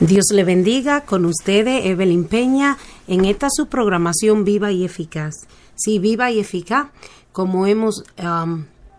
Dios le bendiga con ustedes, Evelyn Peña, en esta su programación viva y eficaz. Sí, viva y eficaz, como hemos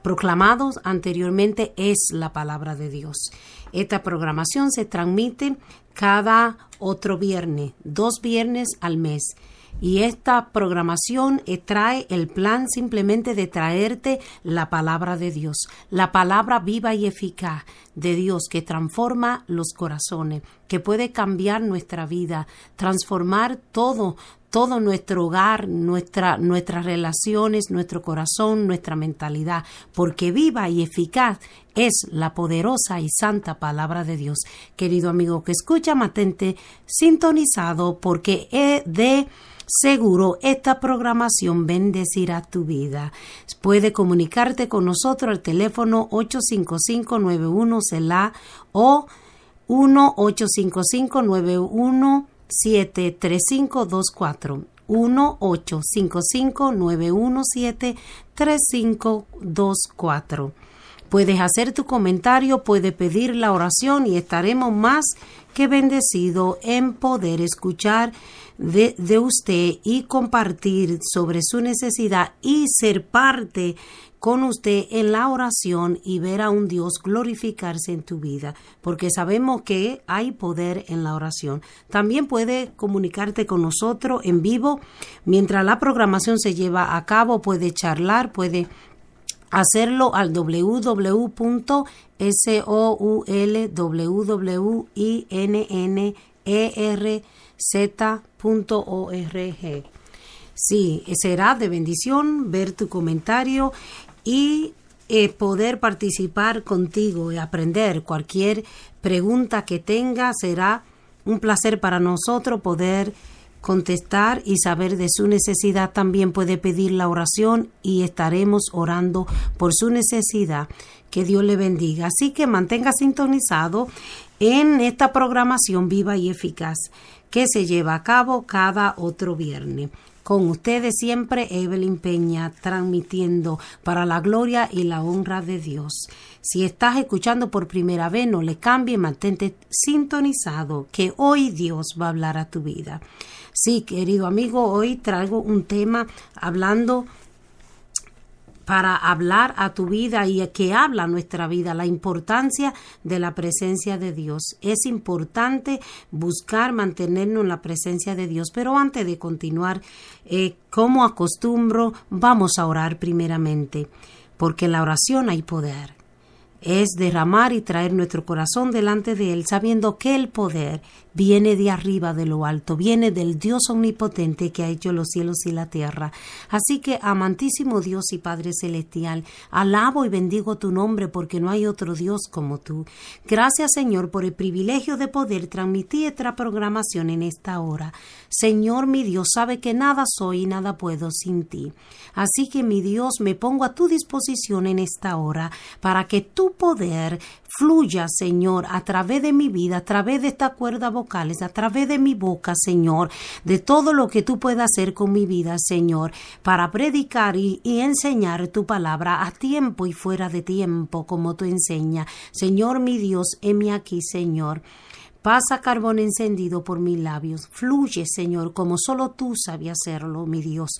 proclamado anteriormente, es la palabra de Dios. Esta programación se transmite cada otro viernes, dos viernes al mes. Y esta programación eh, trae el plan simplemente de traerte la palabra de Dios, la palabra viva y eficaz de Dios que transforma los corazones, que puede cambiar nuestra vida, transformar todo, todo nuestro hogar, nuestra, nuestras relaciones, nuestro corazón, nuestra mentalidad, porque viva y eficaz es la poderosa y santa palabra de Dios. Querido amigo que escucha, matente sintonizado, porque he de Seguro esta programación bendecirá tu vida. Puede comunicarte con nosotros al teléfono 855-91 CELA o 1-855-917-3524. 1-855-917-3524. Puedes hacer tu comentario, puedes pedir la oración y estaremos más que bendecidos en poder escuchar de, de, usted y compartir sobre su necesidad y ser parte con usted en la oración y ver a un Dios glorificarse en tu vida, porque sabemos que hay poder en la oración. También puede comunicarte con nosotros en vivo mientras la programación se lleva a cabo, puede charlar, puede hacerlo al www.soulwinnerz.org. Sí, será de bendición ver tu comentario y eh, poder participar contigo y aprender cualquier pregunta que tenga. Será un placer para nosotros poder contestar y saber de su necesidad, también puede pedir la oración y estaremos orando por su necesidad. Que Dios le bendiga. Así que mantenga sintonizado en esta programación viva y eficaz que se lleva a cabo cada otro viernes. Con ustedes siempre Evelyn Peña transmitiendo para la gloria y la honra de Dios. Si estás escuchando por primera vez, no le cambie, mantente sintonizado, que hoy Dios va a hablar a tu vida. Sí, querido amigo, hoy traigo un tema hablando para hablar a tu vida y que habla nuestra vida, la importancia de la presencia de Dios. Es importante buscar mantenernos en la presencia de Dios, pero antes de continuar, eh, como acostumbro, vamos a orar primeramente, porque en la oración hay poder es derramar y traer nuestro corazón delante de Él, sabiendo que el poder viene de arriba, de lo alto, viene del Dios omnipotente que ha hecho los cielos y la tierra. Así que, amantísimo Dios y Padre Celestial, alabo y bendigo tu nombre porque no hay otro Dios como tú. Gracias, Señor, por el privilegio de poder transmitir esta programación en esta hora. Señor, mi Dios, sabe que nada soy y nada puedo sin ti. Así que, mi Dios, me pongo a tu disposición en esta hora para que tu poder fluya, Señor, a través de mi vida, a través de esta cuerda vocales, a través de mi boca, Señor, de todo lo que tú puedas hacer con mi vida, Señor, para predicar y, enseñar tu palabra a tiempo y fuera de tiempo, como tú enseñas. Señor, mi Dios, heme aquí, Señor. Pasa carbón encendido por mis labios. Fluye, Señor, como solo tú sabías hacerlo, mi Dios.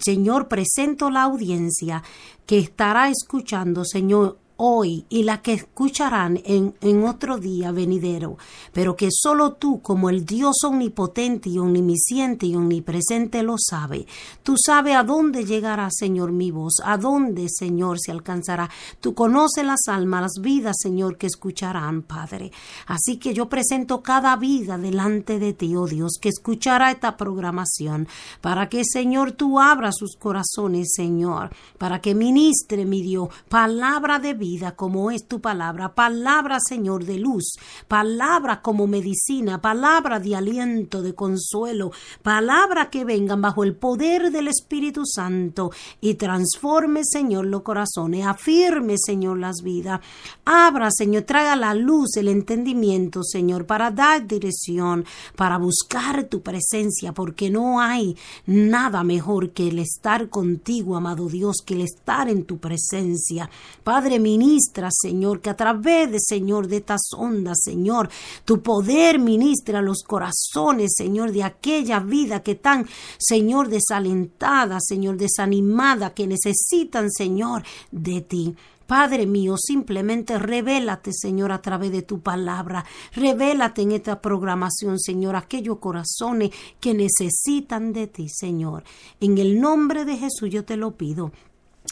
Señor, presento la audiencia que estará escuchando, Señor, hoy y la que escucharán en, otro día venidero, pero que solo tú, como el Dios omnipotente y omnisciente y omnipresente, lo sabe. Tú sabes a dónde llegará, Señor, mi voz, a dónde, Señor, se alcanzará. Tú conoces las almas, las vidas, Señor, que escucharán, Padre. Así que yo presento cada vida delante de ti, oh Dios, que escuchará esta programación, para que, Señor, tú abras sus corazones, Señor, para que ministre, mi Dios, palabra de vida vida como es tu palabra, palabra Señor de luz, palabra como medicina, palabra de aliento, de consuelo, palabra que vengan bajo el poder del Espíritu Santo. Y transforme Señor los corazones, afirme Señor las vidas, abra Señor, traiga la luz, el entendimiento Señor, para dar dirección, para buscar tu presencia, porque no hay nada mejor que el estar contigo, amado Dios, que el estar en tu presencia. Padre, ministra, Señor, que a través de, Señor, de estas ondas, Señor, tu poder ministra los corazones, Señor, de aquella vida que están, Señor, desalentada, Señor, desanimada, que necesitan, Señor, de ti. Padre mío, simplemente revélate, Señor, a través de tu palabra. Revélate en esta programación, Señor, aquellos corazones que necesitan de ti, Señor. En el nombre de Jesús yo te lo pido.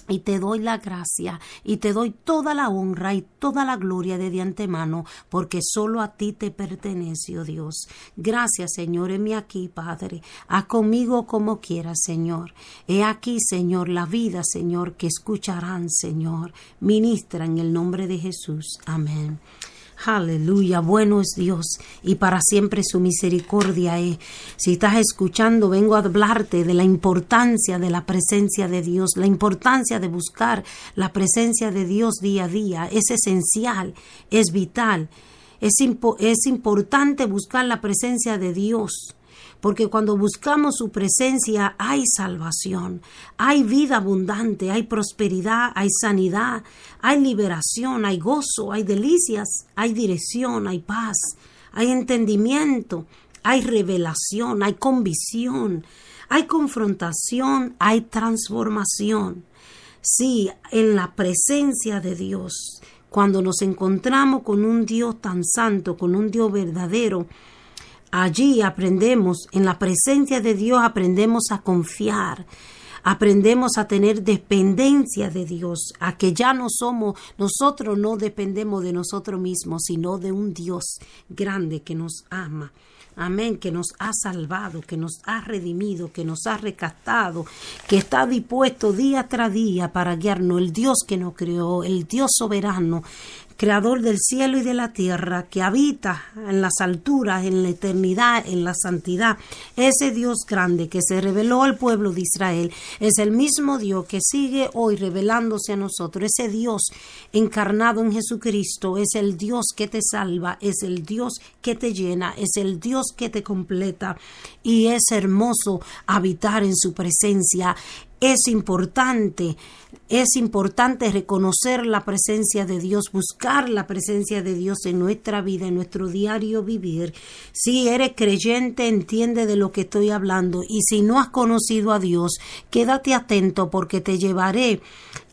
Y te doy la gracia y te doy toda la honra y toda la gloria de, de antemano, porque solo a ti te pertenece, oh Dios. Gracias, Señor, heme aquí, Padre. Haz conmigo como quieras, Señor. He aquí, Señor, la vida, Señor, que escucharán, Señor. Ministra en el nombre de Jesús. Amén. Aleluya, bueno es Dios y para siempre su misericordia es. Si estás escuchando, vengo a hablarte de la importancia de la presencia de Dios, la importancia de buscar la presencia de Dios día a día. Es esencial, es vital. Es, es importante buscar la presencia de Dios porque cuando buscamos su presencia hay salvación, hay vida abundante, hay prosperidad, hay sanidad, hay liberación, hay gozo, hay delicias, hay dirección, hay paz, hay entendimiento, hay revelación, hay convicción, hay confrontación, hay transformación. Sí, en la presencia de Dios, cuando nos encontramos con un Dios tan santo, con un Dios verdadero, Allí aprendemos, en la presencia de Dios aprendemos a confiar, aprendemos a tener dependencia de Dios, a que ya no somos, nosotros no dependemos de nosotros mismos, sino de un Dios grande que nos ama. Amén, que nos ha salvado, que nos ha redimido, que nos ha rescatado, que está dispuesto día tras día para guiarnos, el Dios que nos creó, el Dios soberano, creador del cielo y de la tierra, que habita en las alturas, en la eternidad, en la santidad. Ese Dios grande que se reveló al pueblo de Israel es el mismo Dios que sigue hoy revelándose a nosotros. Ese Dios encarnado en Jesucristo es el Dios que te salva, es el Dios que te llena, es el Dios que te completa y es hermoso habitar en su presencia. Es importante, es importante reconocer la presencia de Dios, buscar la presencia de Dios en nuestra vida, en nuestro diario vivir. Si eres creyente, entiende de lo que estoy hablando y si no has conocido a Dios, quédate atento porque te llevaré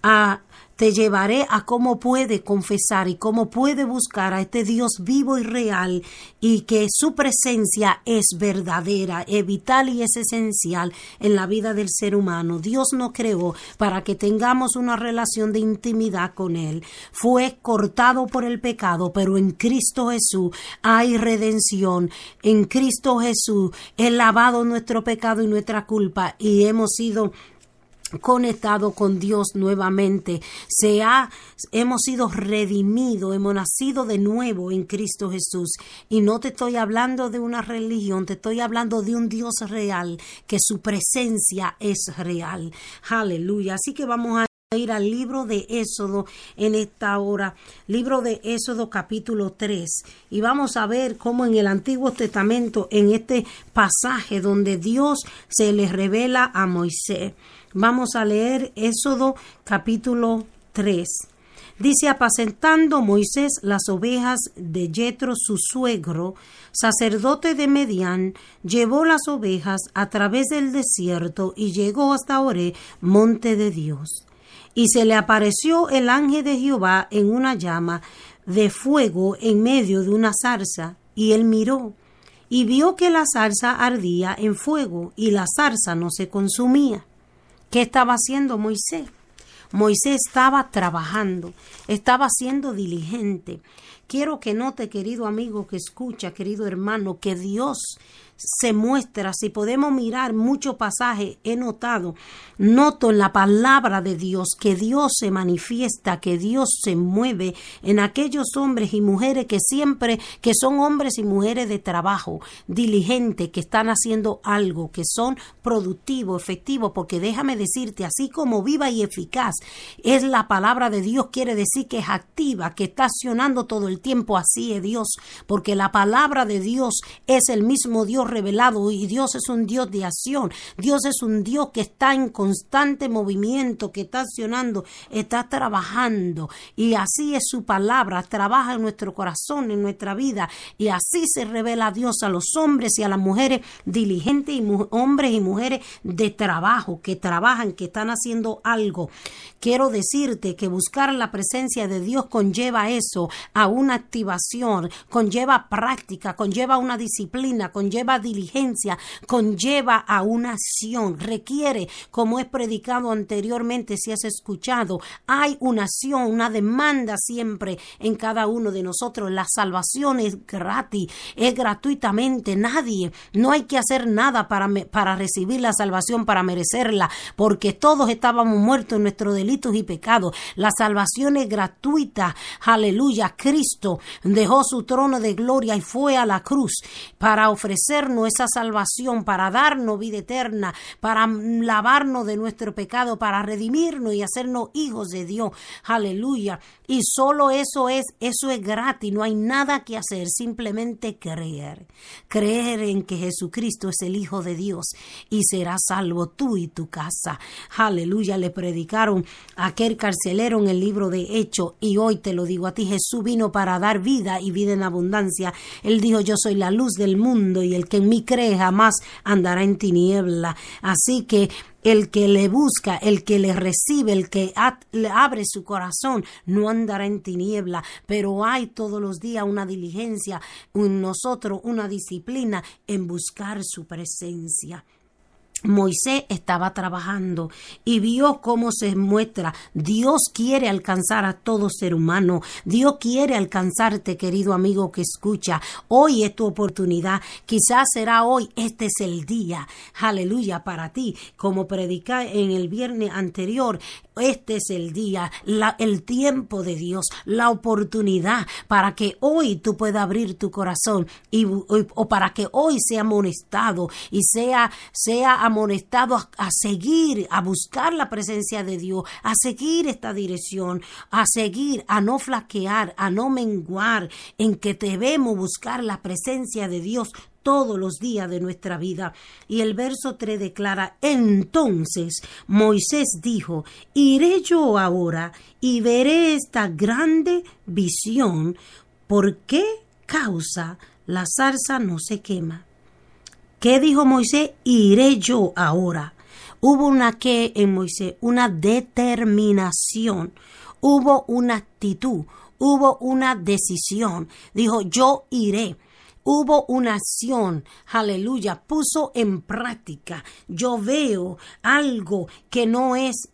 a te llevaré a cómo puede confesar y cómo puede buscar a este Dios vivo y real y que su presencia es verdadera, es vital y es esencial en la vida del ser humano. Dios nos creó para que tengamos una relación de intimidad con Él. Fue cortado por el pecado, pero en Cristo Jesús hay redención. En Cristo Jesús he lavado nuestro pecado y nuestra culpa y hemos sido conectado con Dios nuevamente. Se ha, hemos sido redimidos, hemos nacido de nuevo en Cristo Jesús. Y no te estoy hablando de una religión, te estoy hablando de un Dios real, que su presencia es real. Aleluya. Así que vamos a ir al libro de Éxodo en esta hora, libro de Éxodo capítulo 3, y vamos a ver cómo en el Antiguo Testamento, en este pasaje donde Dios se le revela a Moisés, Vamos a leer Éxodo capítulo 3. Dice, apacentando Moisés las ovejas de Jetro su suegro, sacerdote de Medián, llevó las ovejas a través del desierto y llegó hasta Oré, monte de Dios. Y se le apareció el ángel de Jehová en una llama de fuego en medio de una zarza, y él miró, y vio que la zarza ardía en fuego, y la zarza no se consumía. ¿Qué estaba haciendo Moisés? Moisés estaba trabajando, estaba siendo diligente. Quiero que note, querido amigo que escucha, querido hermano, que Dios se muestra, si podemos mirar muchos pasajes, he notado, noto en la palabra de Dios que Dios se manifiesta, que Dios se mueve en aquellos hombres y mujeres que siempre, que son hombres y mujeres de trabajo, diligentes, que están haciendo algo, que son productivos, efectivos, porque déjame decirte, así como viva y eficaz es la palabra de Dios, quiere decir que es activa, que está accionando todo el tiempo, así es Dios, porque la palabra de Dios es el mismo Dios revelado y Dios es un Dios de acción. Dios es un Dios que está en constante movimiento, que está accionando, está trabajando y así es su palabra, trabaja en nuestro corazón, en nuestra vida y así se revela Dios a los hombres y a las mujeres diligentes y hombres y mujeres de trabajo, que trabajan, que están haciendo algo. Quiero decirte que buscar la presencia de Dios conlleva eso, a una activación, conlleva práctica, conlleva una disciplina, conlleva diligencia, conlleva a una acción, requiere, como he predicado anteriormente, si has escuchado, hay una acción, una demanda siempre en cada uno de nosotros. La salvación es gratis, es gratuitamente, nadie, no hay que hacer nada para, para recibir la salvación, para merecerla, porque todos estábamos muertos en nuestro delito y pecados. La salvación es gratuita. Aleluya. Cristo dejó su trono de gloria y fue a la cruz para esa salvación, para darnos vida eterna, para lavarnos de nuestro pecado, para redimirnos y hacernos hijos de Dios. Aleluya. Y solo eso es, eso es gratis, no hay nada que hacer, simplemente creer. Creer en que Jesucristo es el Hijo de Dios y serás salvo tú y tu casa. Aleluya, le predicaron a aquel carcelero en el libro de Hechos y hoy te lo digo a ti, Jesús vino para dar vida y vida en abundancia. Él dijo, yo soy la luz del mundo y el que en mí cree jamás andará en tiniebla. Así que el que le busca, el que le recibe, el que le abre su corazón, no andará en tiniebla, pero hay todos los días una diligencia en nosotros, una disciplina en buscar su presencia. Moisés estaba trabajando y vio cómo se muestra. Dios quiere alcanzar a todo ser humano. Dios quiere alcanzarte, querido amigo que escucha. Hoy es tu oportunidad. Quizás será hoy. Este es el día. Aleluya para ti. Como predica en el viernes anterior, este es el día, el tiempo de Dios, la oportunidad para que hoy tú puedas abrir tu corazón y, o para que hoy sea amonestado y sea, sea amonestado a, seguir, a buscar la presencia de Dios, a seguir esta dirección, a seguir, a no flaquear, a no menguar, en que debemos buscar la presencia de Dios todos los días de nuestra vida. Y el verso 3 declara, entonces Moisés dijo, iré yo ahora y veré esta grande visión, ¿por qué causa la zarza no se quema? ¿Qué dijo Moisés? Iré yo ahora. Hubo una que en Moisés, una determinación, hubo una actitud, hubo una decisión. Dijo, yo iré hubo una acción, aleluya, puso en práctica. Yo veo algo que no es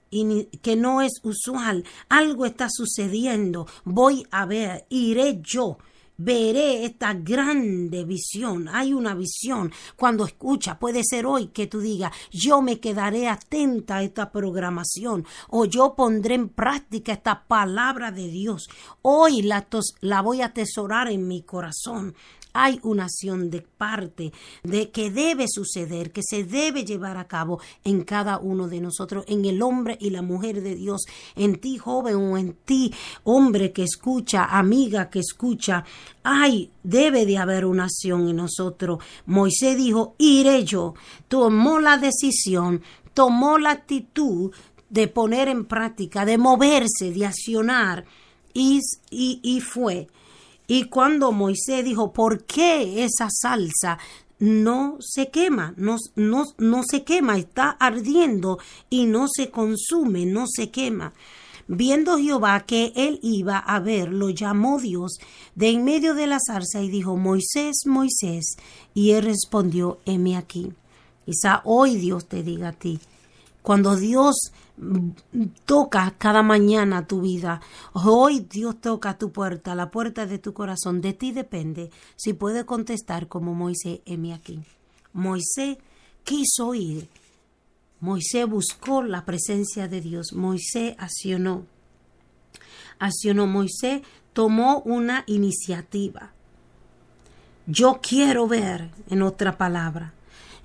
que no es usual, algo está sucediendo. Voy a ver, iré yo veré esta grande visión. Hay una visión. Cuando escucha, puede ser hoy que tú digas, yo me quedaré atenta a esta programación o yo pondré en práctica esta palabra de Dios. Hoy la, la voy a atesorar en mi corazón hay una acción de parte de que debe suceder, que se debe llevar a cabo en cada uno de nosotros, en el hombre y la mujer de Dios, en ti joven o en ti hombre que escucha, amiga que escucha. Hay, debe de haber una acción en nosotros. Moisés dijo, iré yo. Tomó la decisión, tomó la actitud de poner en práctica, de moverse, de accionar, y, y, y fue. Y cuando Moisés dijo, ¿por qué esa salsa no se quema, no, no, no se quema, está ardiendo y no se consume, no se quema? Viendo Jehová que él iba a ver, lo llamó Dios de en medio de la zarza y dijo, Moisés, Moisés. Y él respondió, heme aquí. Quizá hoy Dios te diga a ti, cuando Dios toca cada mañana tu vida. Hoy Dios toca tu puerta, la puerta de tu corazón. De ti depende si puedes contestar como Moisés, heme aquí. Moisés quiso ir. Moisés buscó la presencia de Dios. Moisés accionó. Accionó. Moisés tomó una iniciativa. Yo quiero ver, en otra palabra,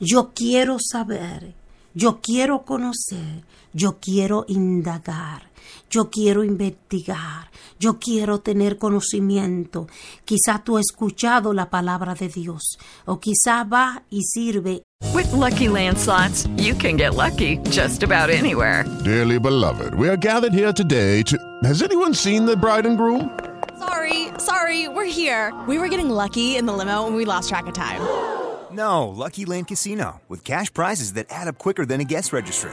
yo quiero saber, yo quiero conocer, yo quiero indagar, yo quiero investigar, yo quiero tener conocimiento. Quizá tú has escuchado la palabra de Dios o quizá va y sirve. With lucky landslots, you can get lucky just about anywhere. Dearly beloved, we are gathered here today to. Has anyone seen the bride and groom? Sorry, sorry, we're here. We were getting lucky in the limo and we lost track of time. No, Lucky Land Casino, with cash prizes that add up quicker than a guest registry.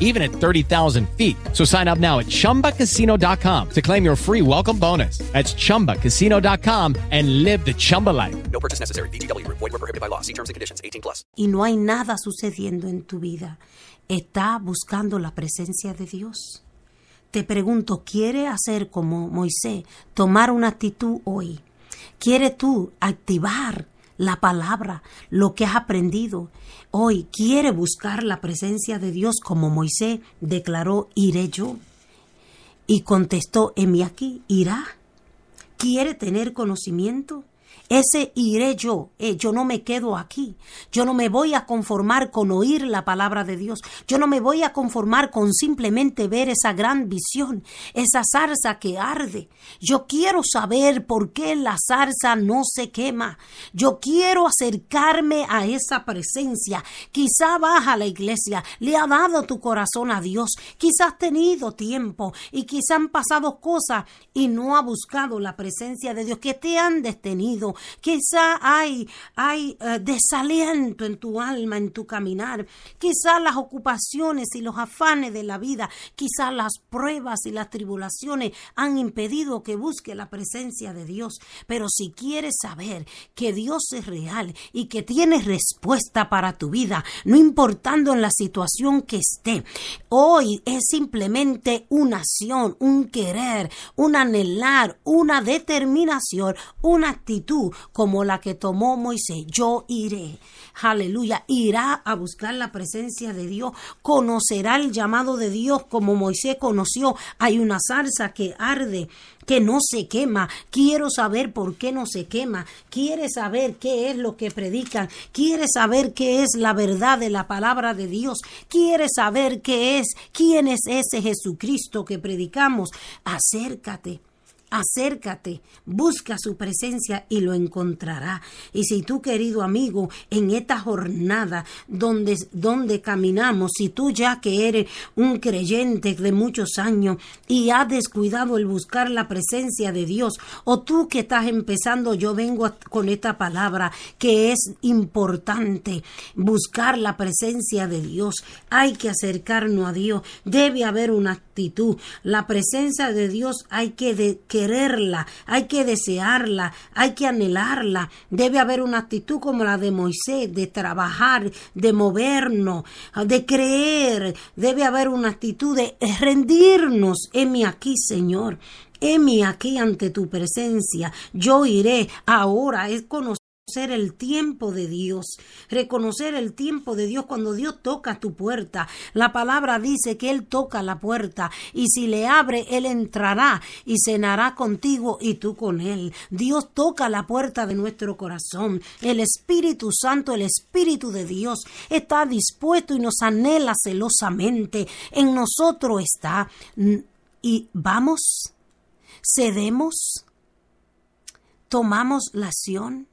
even at 30,000 feet. So sign up now at ChumbaCasino.com to claim your free welcome bonus. That's ChumbaCasino.com and live the Chumba life. No purchase necessary. VGW. Void were prohibited by law. See terms and conditions. 18 plus. Y no hay nada sucediendo en tu vida. ¿Está buscando la presencia de Dios? Te pregunto, ¿quiere hacer como Moisés, tomar una actitud hoy? ¿Quiere tú activar la palabra, lo que has aprendido. Hoy quiere buscar la presencia de Dios como Moisés declaró, iré yo. Y contestó, heme aquí, irá. ¿Quiere tener conocimiento? Ese iré yo, eh, yo no me quedo aquí, yo no me voy a conformar con oír la palabra de Dios, yo no me voy a conformar con simplemente ver esa gran visión, esa zarza que arde. Yo quiero saber por qué la zarza no se quema, yo quiero acercarme a esa presencia. Quizá vas a la iglesia, le ha dado tu corazón a Dios, quizás has tenido tiempo y quizá han pasado cosas y no ha buscado la presencia de Dios que te han detenido Quizá hay, hay eh, desaliento en tu alma, en tu caminar. Quizá las ocupaciones y los afanes de la vida, quizá las pruebas y las tribulaciones han impedido que busque la presencia de Dios. Pero si quieres saber que Dios es real y que tiene respuesta para tu vida, no importando en la situación que esté, hoy es simplemente una acción, un querer, un anhelar, una determinación, una actitud como la que tomó Moisés. Yo iré, aleluya, irá a buscar la presencia de Dios, conocerá el llamado de Dios como Moisés conoció. Hay una salsa que arde que no se quema. Quiero saber por qué no se quema. Quiere saber qué es lo que predican. Quiere saber qué es la verdad de la palabra de Dios. Quiere saber qué es, quién es ese Jesucristo que predicamos. Acércate. Acércate, busca su presencia y lo encontrará. Y si tú, querido amigo, en esta jornada donde, donde caminamos, si tú ya que eres un creyente de muchos años y has descuidado el buscar la presencia de Dios, o tú que estás empezando, yo vengo con esta palabra que es importante, buscar la presencia de Dios. Hay que acercarnos a Dios. Debe haber una La presencia de Dios hay que, quererla, hay que desearla, hay que anhelarla. Debe haber una actitud como la de Moisés, de trabajar, de movernos, de creer. Debe haber una actitud de rendirnos. Heme aquí, Señor. Heme aquí ante tu presencia. Yo iré. Ahora es conocer reconocer el tiempo de Dios, reconocer el tiempo de Dios cuando Dios toca tu puerta. La palabra dice que Él toca la puerta y si le abre, Él entrará y cenará contigo y tú con Él. Dios toca la puerta de nuestro corazón. El Espíritu Santo, el Espíritu de Dios está dispuesto y nos anhela celosamente. En nosotros está. Y vamos, cedemos, tomamos la acción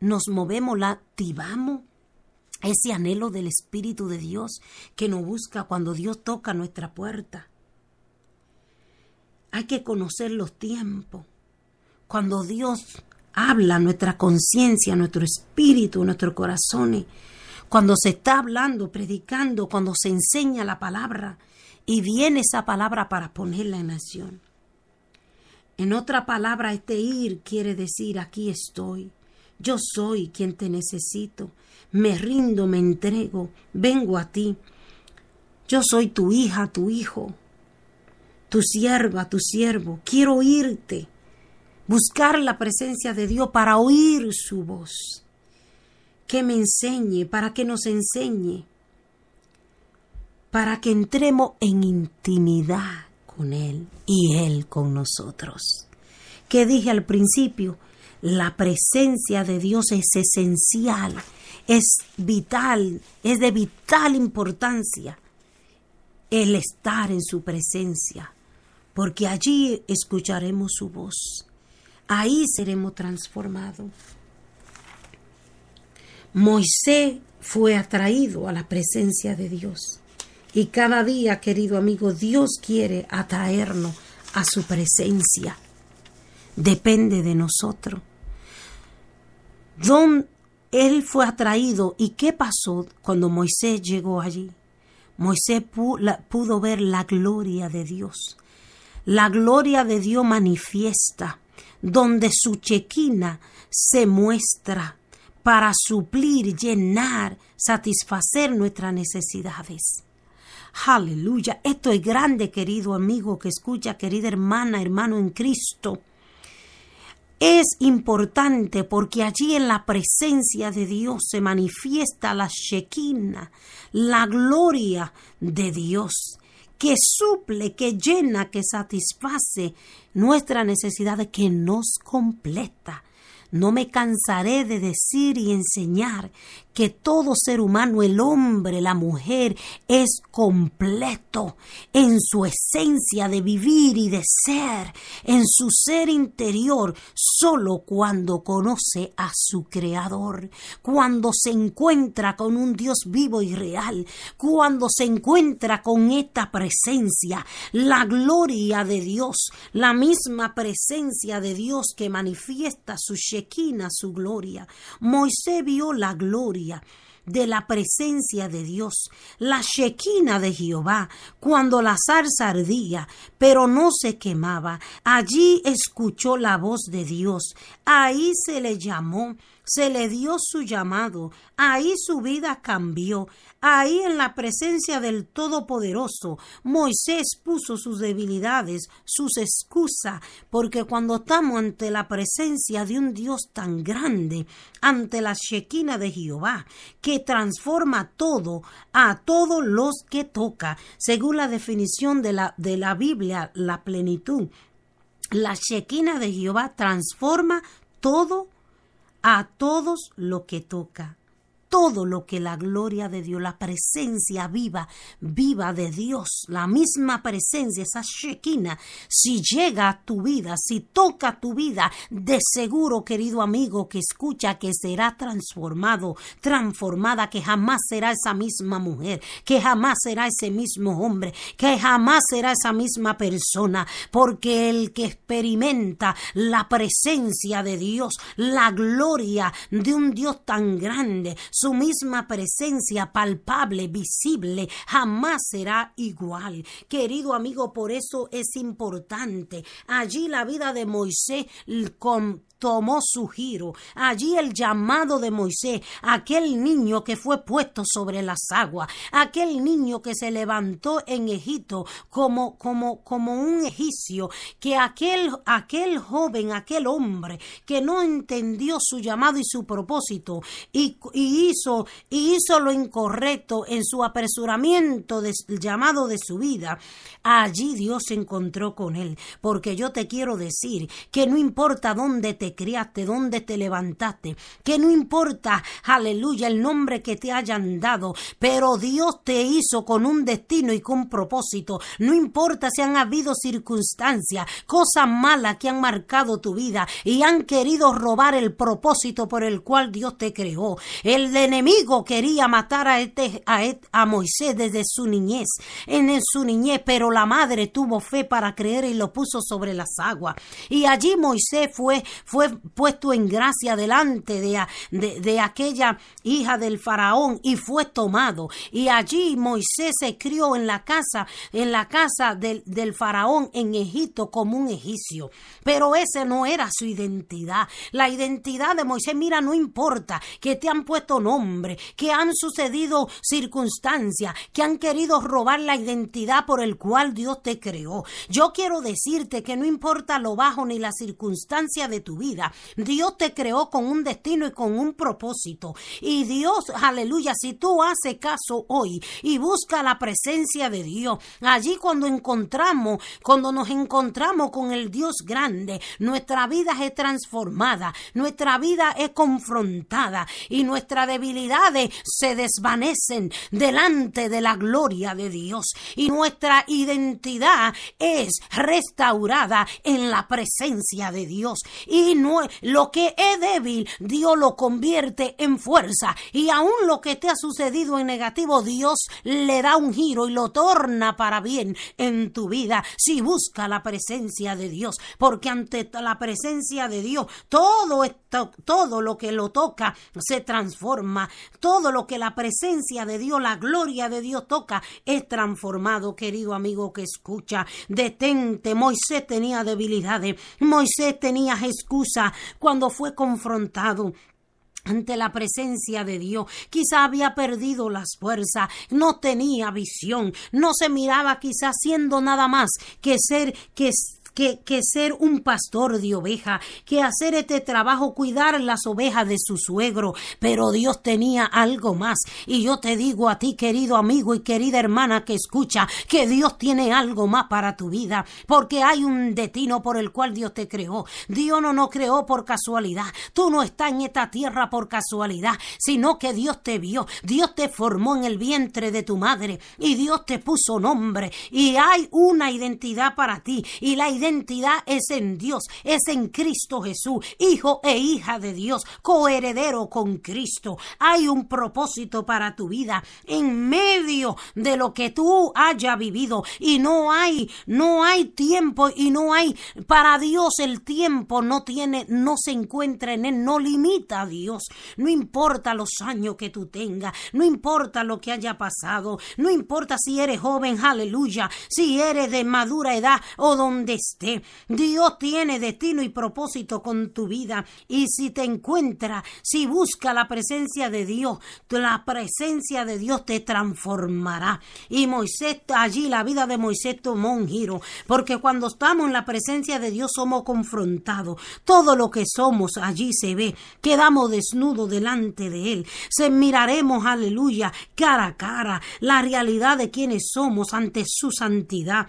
nos movemos, la activamos. Ese anhelo del Espíritu de Dios que nos busca cuando Dios toca nuestra puerta. Hay que conocer los tiempos. Cuando Dios habla nuestra conciencia, nuestro espíritu, nuestro corazón. Cuando se está hablando, predicando, cuando se enseña la palabra y viene esa palabra para ponerla en acción. En otra palabra, este ir quiere decir aquí estoy. Yo soy quien te necesito. Me rindo, me entrego, vengo a ti. Yo soy tu hija, tu hijo, tu sierva, tu siervo. Quiero oírte. Buscar la presencia de Dios para oír su voz. Que me enseñe, para que nos enseñe. Para que entremos en intimidad con Él y Él con nosotros. Que dije al principio, la presencia de Dios es esencial, es vital, es de vital importancia el estar en su presencia, porque allí escucharemos su voz, ahí seremos transformados. Moisés fue atraído a la presencia de Dios. Y cada día, querido amigo, Dios quiere atraernos a su presencia. Depende de nosotros. Don, él fue atraído. ¿Y qué pasó cuando Moisés llegó allí? Moisés pudo ver la gloria de Dios. La gloria de Dios manifiesta, donde su chequina se muestra para suplir, llenar, satisfacer nuestras necesidades. Aleluya. Esto es grande, querido amigo que escucha, querida hermana, hermano en Cristo. Es importante porque allí en la presencia de Dios se manifiesta la Shekinah, la gloria de Dios, que suple, que llena, que satisface nuestra necesidad, que nos completa. No me cansaré de decir y enseñar que todo ser humano, el hombre, la mujer, es completo en su esencia de vivir y de ser, en su ser interior, solo cuando conoce a su Creador, cuando se encuentra con un Dios vivo y real, cuando se encuentra con esta presencia, la gloria de Dios, la misma presencia de Dios que manifiesta su Shekinah, su gloria. Moisés vio la gloria de la presencia de Dios, la shequina de Jehová, cuando la zarza ardía, pero no se quemaba. Allí escuchó la voz de Dios, ahí se le llamó se le dio su llamado, ahí su vida cambió, ahí en la presencia del Todopoderoso, Moisés puso sus debilidades, sus excusas, porque cuando estamos ante la presencia de un Dios tan grande, ante la Shequina de Jehová, que transforma todo a todos los que toca, según la definición de la, de la Biblia, la plenitud, la Shequina de Jehová transforma todo a todos lo que toca todo lo que la gloria de Dios, la presencia viva, viva de Dios, la misma presencia, esa Shekinah, si llega a tu vida, si toca tu vida, de seguro, querido amigo que escucha, que será transformado, transformada, que jamás será esa misma mujer, que jamás será ese mismo hombre, que jamás será esa misma persona, porque el que experimenta la presencia de Dios, la gloria de un Dios tan grande, su misma presencia palpable, visible, jamás será igual. Querido amigo, por eso es importante. Allí la vida de Moisés con tomó su giro. Allí el llamado de Moisés, aquel niño que fue puesto sobre las aguas, aquel niño que se levantó en Egipto como, como, como un egipcio, que aquel, aquel joven, aquel hombre que no entendió su llamado y su propósito y, hizo, y hizo lo incorrecto en su apresuramiento del llamado de su vida, allí Dios se encontró con él. Porque yo te quiero decir que no importa dónde te criaste, dónde te levantaste, que no importa, aleluya, el nombre que te hayan dado, pero Dios te hizo con un destino y con propósito. No importa si han habido circunstancias, cosas malas que han marcado tu vida y han querido robar el propósito por el cual Dios te creó. El enemigo quería matar a, este, a, Moisés desde su niñez, en su niñez, pero la madre tuvo fe para creer y lo puso sobre las aguas. Y allí Moisés fue fue puesto en gracia delante de, de, aquella hija del faraón y fue tomado. Y allí Moisés se crió en la casa, en la casa del, del faraón en Egipto como un egipcio. Pero ese no era su identidad. La identidad de Moisés, mira, no importa que te han puesto nombre, que han sucedido circunstancias, que han querido robar la identidad por el cual Dios te creó. Yo quiero decirte que no importa lo bajo ni la circunstancia de tu vida, Dios te creó con un destino y con un propósito. Y Dios, aleluya, si tú haces caso hoy y busca la presencia de Dios, allí cuando encontramos, cuando nos encontramos con el Dios grande, nuestra vida es transformada, nuestra vida es confrontada y nuestras debilidades se desvanecen delante de la gloria de Dios. Y nuestra identidad es restaurada en la presencia de Dios. Y lo que es débil Dios lo convierte en fuerza. Y aún lo que te ha sucedido en negativo Dios le da un giro y lo torna para bien en tu vida. Si busca la presencia de Dios porque ante la presencia de Dios todo esto, todo lo que lo toca se transforma. Todo lo que la presencia de Dios la gloria de Dios toca es transformado querido amigo que escucha. Detente Moisés tenía debilidades. Moisés tenía cuando fue confrontado ante la presencia de Dios. Quizá había perdido las fuerzas, no tenía visión, no se miraba quizá siendo nada más que ser que que, ser un pastor de oveja, que hacer este trabajo, cuidar las ovejas de su suegro, pero Dios tenía algo más. Y yo te digo a ti, querido amigo y querida hermana que escucha, que Dios tiene algo más para tu vida, porque hay un destino por el cual Dios te creó. Dios no nos creó por casualidad. Tú no estás en esta tierra por casualidad, sino que Dios te vio. Dios te formó en el vientre de tu madre y Dios te puso nombre y hay una identidad para ti y la identidad es en Dios, es en Cristo Jesús, hijo e hija de Dios, coheredero con Cristo. Hay un propósito para tu vida en medio de lo que tú hayas vivido y no hay, no hay tiempo y no hay para Dios el tiempo no tiene, no se encuentra en él, no limita a Dios. No importa los años que tú tengas, no importa lo que haya pasado, no importa si eres joven, aleluya, si eres de madura edad o donde estés Dios tiene destino y propósito con tu vida. Y si te encuentra, si busca la presencia de Dios, la presencia de Dios te transformará. Y Moisés, allí la vida de Moisés tomó un giro, porque cuando estamos en la presencia de Dios somos confrontados. Todo lo que somos allí se ve. Quedamos desnudos delante de Él. Se miraremos, aleluya, cara a cara, la realidad de quienes somos ante su santidad.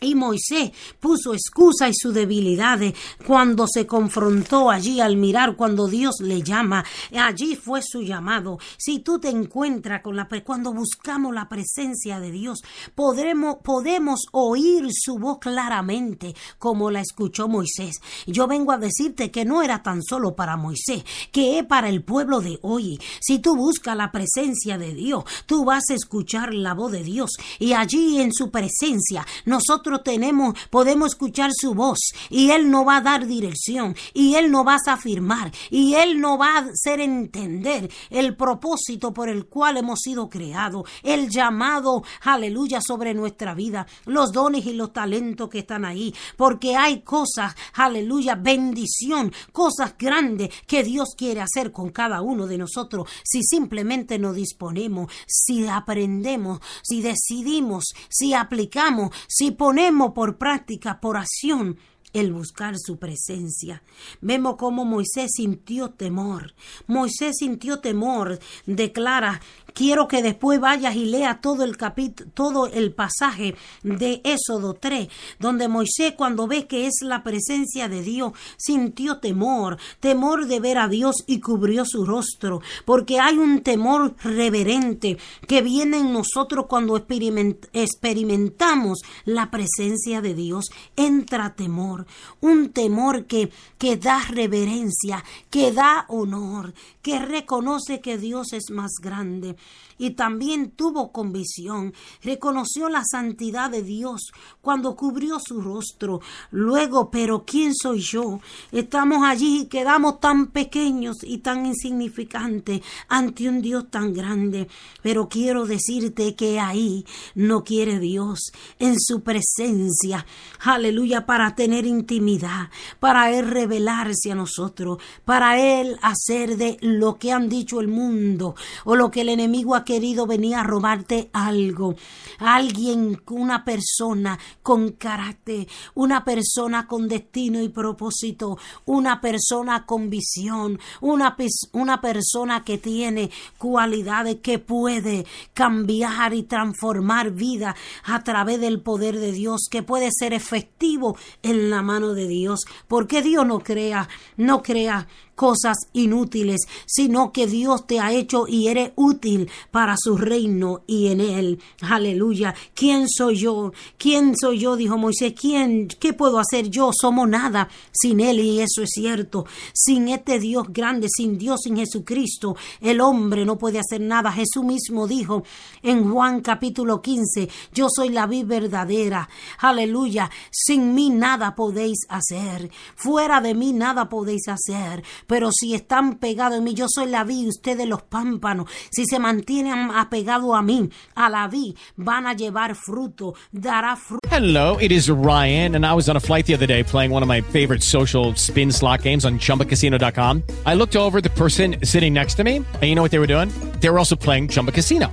Y Moisés puso excusa y su debilidad cuando se confrontó allí al mirar cuando Dios le llama. Allí fue su llamado. Si tú te encuentras con la cuando buscamos la presencia de Dios, podremos podemos oír su voz claramente como la escuchó Moisés. Yo vengo a decirte que no era tan solo para Moisés, que es para el pueblo de hoy. Si tú buscas la presencia de Dios, tú vas a escuchar la voz de Dios y allí en su presencia nosotros tenemos, podemos escuchar su voz y Él no va a dar dirección y Él no va a afirmar y Él no va a hacer entender el propósito por el cual hemos sido creados, el llamado, aleluya, sobre nuestra vida, los dones y los talentos que están ahí, porque hay cosas, aleluya, bendición, cosas grandes que Dios quiere hacer con cada uno de nosotros si simplemente nos disponemos, si aprendemos, si decidimos, si aplicamos, si ponemos ponemos por práctica, por acción, el buscar su presencia. Vemos cómo Moisés sintió temor. Moisés sintió temor, declara quiero que después vayas y lea todo el capítulo, todo el pasaje de Éxodo 3, donde Moisés cuando ve que es la presencia de Dios, sintió temor, temor de ver a Dios y cubrió su rostro, porque hay un temor reverente que viene en nosotros cuando experimentamos la presencia de Dios. Entra temor un temor que, que da reverencia, que da honor, que reconoce que Dios es más grande y también tuvo convicción, reconoció la santidad de Dios cuando cubrió su rostro. Luego, pero ¿quién soy yo? Estamos allí y quedamos tan pequeños y tan insignificantes ante un Dios tan grande. Pero quiero decirte que ahí no quiere Dios en su presencia. Aleluya, para tener intimidad, para Él revelarse a nosotros, para Él hacer de lo que han dicho el mundo o lo que el enemigo ha querido venir a robarte algo. Alguien, una persona con carácter, una persona con destino y propósito, una persona con visión, una, una persona que tiene cualidades que puede cambiar y transformar vida a través del poder de Dios, que puede ser efectivo en la mano de Dios. Porque Dios no crea, no crea cosas inútiles, sino que Dios te ha hecho y eres útil para su reino y en él. Aleluya. ¿Quién soy yo? ¿Quién soy yo? Dijo Moisés. ¿Quién? ¿Qué puedo hacer yo? Somos nada sin él y eso es cierto. Sin este Dios grande, sin Dios, sin Jesucristo, el hombre no puede hacer nada. Jesús mismo dijo en Juan capítulo 15, yo soy la vida verdadera. Aleluya. Sin mí nada podéis hacer. Fuera de mí nada podéis hacer pero si están pegados en mí, yo soy la vid, ustedes los pámpanos, si se mantienen apegados a mí, a la van a llevar fruto, dará fruto. Hello, it is Ryan, and I was on a flight the other day playing one of my favorite social spin slot games on chumbacasino.com. I looked over the person sitting next to me, and you know what they were doing? They were also playing Chumba Casino.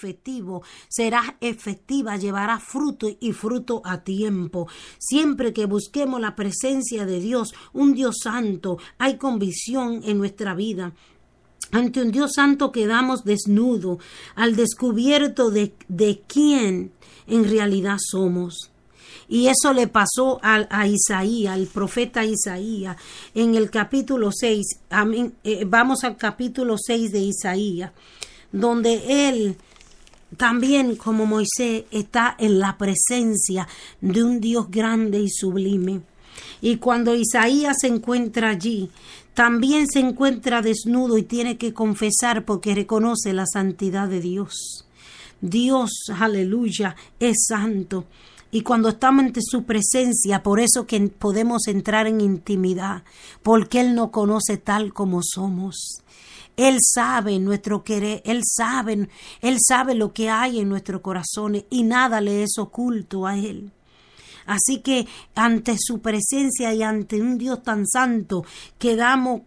efectivo, será efectiva, llevará fruto y fruto a tiempo. Siempre que busquemos la presencia de Dios, un Dios santo, hay convicción en nuestra vida. Ante un Dios santo quedamos desnudo, al descubierto de, de quién en realidad somos. Y eso le pasó a, a, Isaías, al profeta Isaías, en el capítulo 6. Eh, vamos al capítulo 6 de Isaías, donde él también como Moisés está en la presencia de un Dios grande y sublime. Y cuando Isaías se encuentra allí, también se encuentra desnudo y tiene que confesar porque reconoce la santidad de Dios. Dios, aleluya, es santo. Y cuando estamos ante su presencia, por eso que podemos entrar en intimidad, porque Él no conoce tal como somos. Él sabe nuestro querer, Él sabe, Él sabe lo que hay en nuestros corazones y nada le es oculto a Él. Así que ante su presencia y ante un Dios tan santo que damos,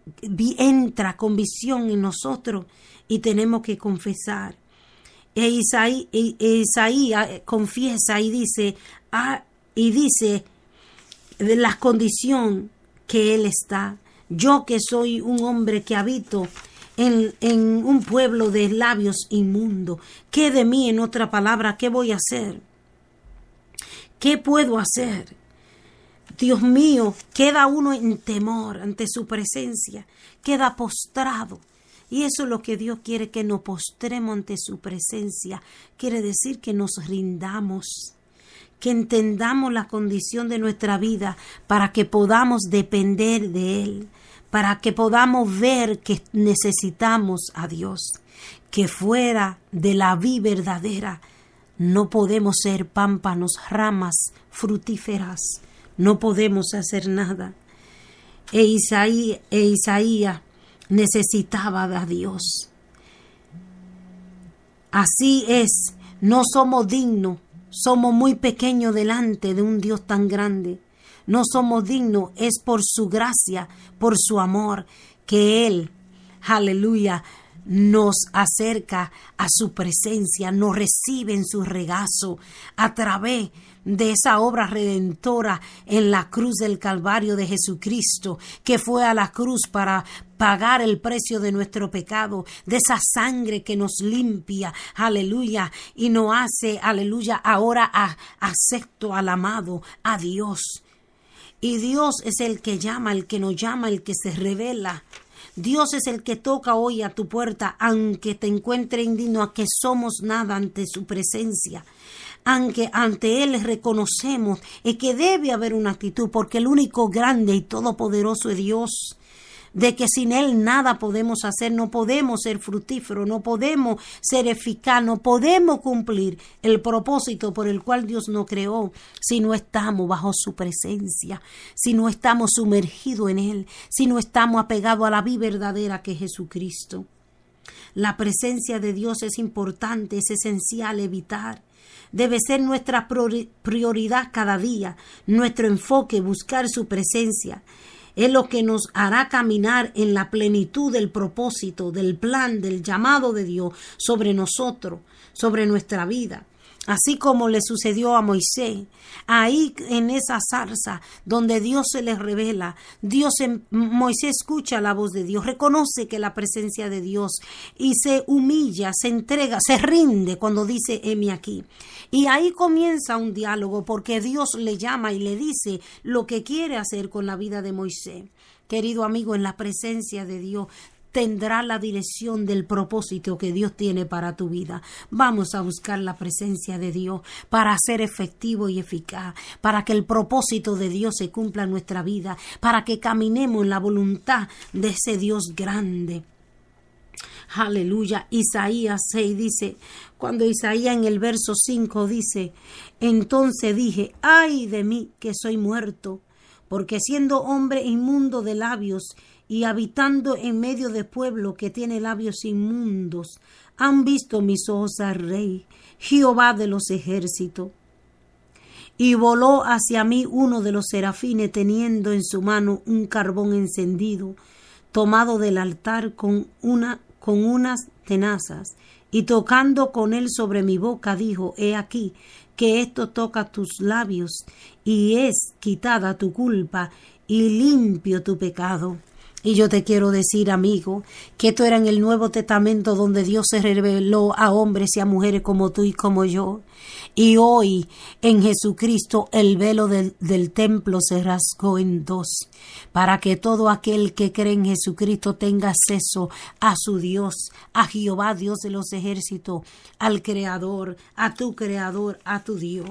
entra con visión en nosotros y tenemos que confesar. E Isaías, e eh, confiesa y dice, ah, y dice de la condición que él está. Yo que soy un hombre que habito en, un pueblo de labios inmundos. ¿Qué de mí, en otra palabra, qué voy a hacer? ¿Qué puedo hacer? Dios mío, queda uno en temor ante su presencia, queda postrado. Y eso es lo que Dios quiere, que nos postremos ante su presencia. Quiere decir que nos rindamos, que entendamos la condición de nuestra vida para que podamos depender de Él, para que podamos ver que necesitamos a Dios, que fuera de la vida verdadera no podemos ser pámpanos, ramas frutíferas, no podemos hacer nada. E Isaías, e Isaías necesitaba a Dios. Así es, no somos dignos, somos muy pequeños delante de un Dios tan grande. No somos dignos, es por su gracia, por su amor, que Él, aleluya, nos acerca a su presencia, nos recibe en su regazo a través de esa obra redentora en la cruz del Calvario de Jesucristo, que fue a la cruz para pagar el precio de nuestro pecado, de esa sangre que nos limpia, aleluya, y nos hace, aleluya, ahora a, acepto al amado, a Dios. Y Dios es el que llama, el que nos llama, el que se revela. Dios es el que toca hoy a tu puerta, aunque te encuentre indigno, a que somos nada ante su presencia aunque ante Él reconocemos que debe haber una actitud, porque el único grande y todopoderoso es Dios de que sin Él nada podemos hacer, no podemos ser fructíferos, no podemos ser eficaz, no podemos cumplir el propósito por el cual Dios nos creó si no estamos bajo su presencia, si no estamos sumergidos en Él, si no estamos apegados a la vida verdadera que es Jesucristo. La presencia de Dios es importante, es esencial evitar debe ser nuestra prioridad cada día, nuestro enfoque, buscar su presencia. Es lo que nos hará caminar en la plenitud del propósito, del plan, del llamado de Dios sobre nosotros, sobre nuestra vida así como le sucedió a Moisés. Ahí en esa zarza donde Dios se le revela, Dios Moisés escucha la voz de Dios, reconoce que la presencia de Dios y se humilla, se entrega, se rinde cuando dice heme aquí. Y ahí comienza un diálogo porque Dios le llama y le dice lo que quiere hacer con la vida de Moisés. Querido amigo, en la presencia de Dios tendrá la dirección del propósito que Dios tiene para tu vida. Vamos a buscar la presencia de Dios para ser efectivo y eficaz, para que el propósito de Dios se cumpla en nuestra vida, para que caminemos en la voluntad de ese Dios grande. Aleluya. Isaías 6 dice, cuando Isaías en el verso 5 dice, entonces dije, ay de mí que soy muerto, porque siendo hombre inmundo de labios y habitando en medio de pueblo que tiene labios inmundos, han visto mis ojos al Rey, Jehová de los ejércitos. Y voló hacia mí uno de los serafines teniendo en su mano un carbón encendido, tomado del altar con una con unas tenazas, y tocando con él sobre mi boca, dijo, He aquí, que esto toca tus labios, y es quitada tu culpa, y limpio tu pecado. Y yo te quiero decir, amigo, que esto era en el Nuevo Testamento donde Dios se reveló a hombres y a mujeres como tú y como yo. Y hoy en Jesucristo el velo del, del, templo se rasgó en dos, para que todo aquel que cree en Jesucristo tenga acceso a su Dios, a Jehová, Dios de los ejércitos, al Creador, a tu Creador, a tu Dios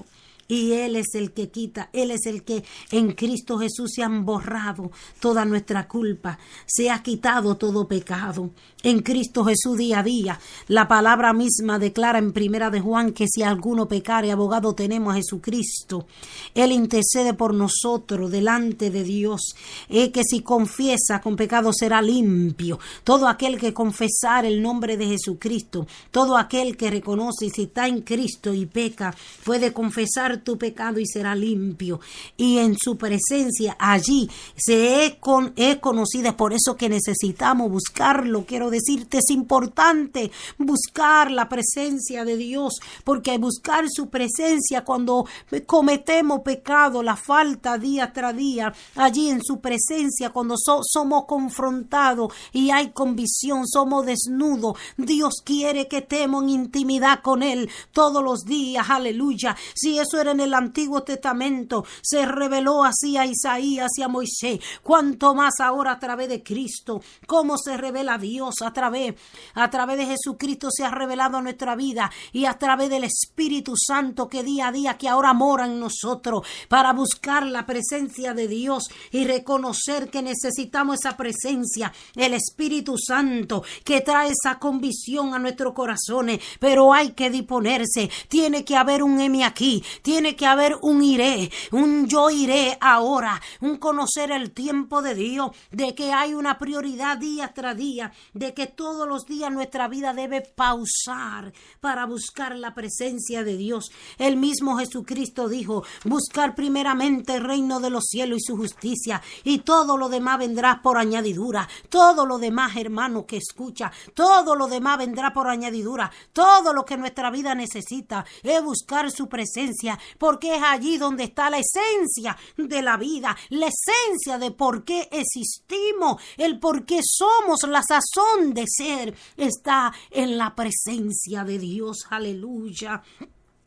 y Él es el que quita, Él es el que en Cristo Jesús se han borrado toda nuestra culpa, se ha quitado todo pecado. En Cristo Jesús día a día, la palabra misma declara en primera de Juan que si alguno pecare, abogado tenemos a Jesucristo. Él intercede por nosotros delante de Dios, y que si confiesa con pecado será limpio. Todo aquel que confesar el nombre de Jesucristo, todo aquel que reconoce si está en Cristo y peca, puede confesar tu pecado y será limpio. Y en su presencia allí se es, con, es conocida. Por eso que necesitamos buscarlo. Quiero decirte, es importante buscar la presencia de Dios. Porque buscar su presencia cuando cometemos pecado, la falta día tras día, allí en su presencia, cuando somos confrontados y hay convicción, somos desnudos. Dios quiere que estemos en intimidad con Él todos los días. Aleluya. Si eso en el Antiguo Testamento, se reveló así a Isaías y a Moisés, cuanto más ahora a través de Cristo, cómo se revela Dios a través, a través de Jesucristo se ha revelado nuestra vida y a través del Espíritu Santo que día a día que ahora mora en nosotros para buscar la presencia de Dios y reconocer que necesitamos esa presencia, el Espíritu Santo que trae esa convicción a nuestros corazones, pero hay que disponerse, tiene que haber un M aquí, Tiene que haber un iré, un yo iré ahora, un conocer el tiempo de Dios, de que hay una prioridad día tras día, de que todos los días nuestra vida debe pausar para buscar la presencia de Dios. El mismo Jesucristo dijo, buscar primeramente el reino de los cielos y su justicia, y todo lo demás vendrá por añadidura. Todo lo demás, hermano, que escucha, todo lo demás vendrá por añadidura. Todo lo que nuestra vida necesita es buscar su presencia, porque es allí donde está la esencia de la vida, la esencia de por qué existimos, el por qué somos, la sazón de ser, está en la presencia de Dios. Aleluya.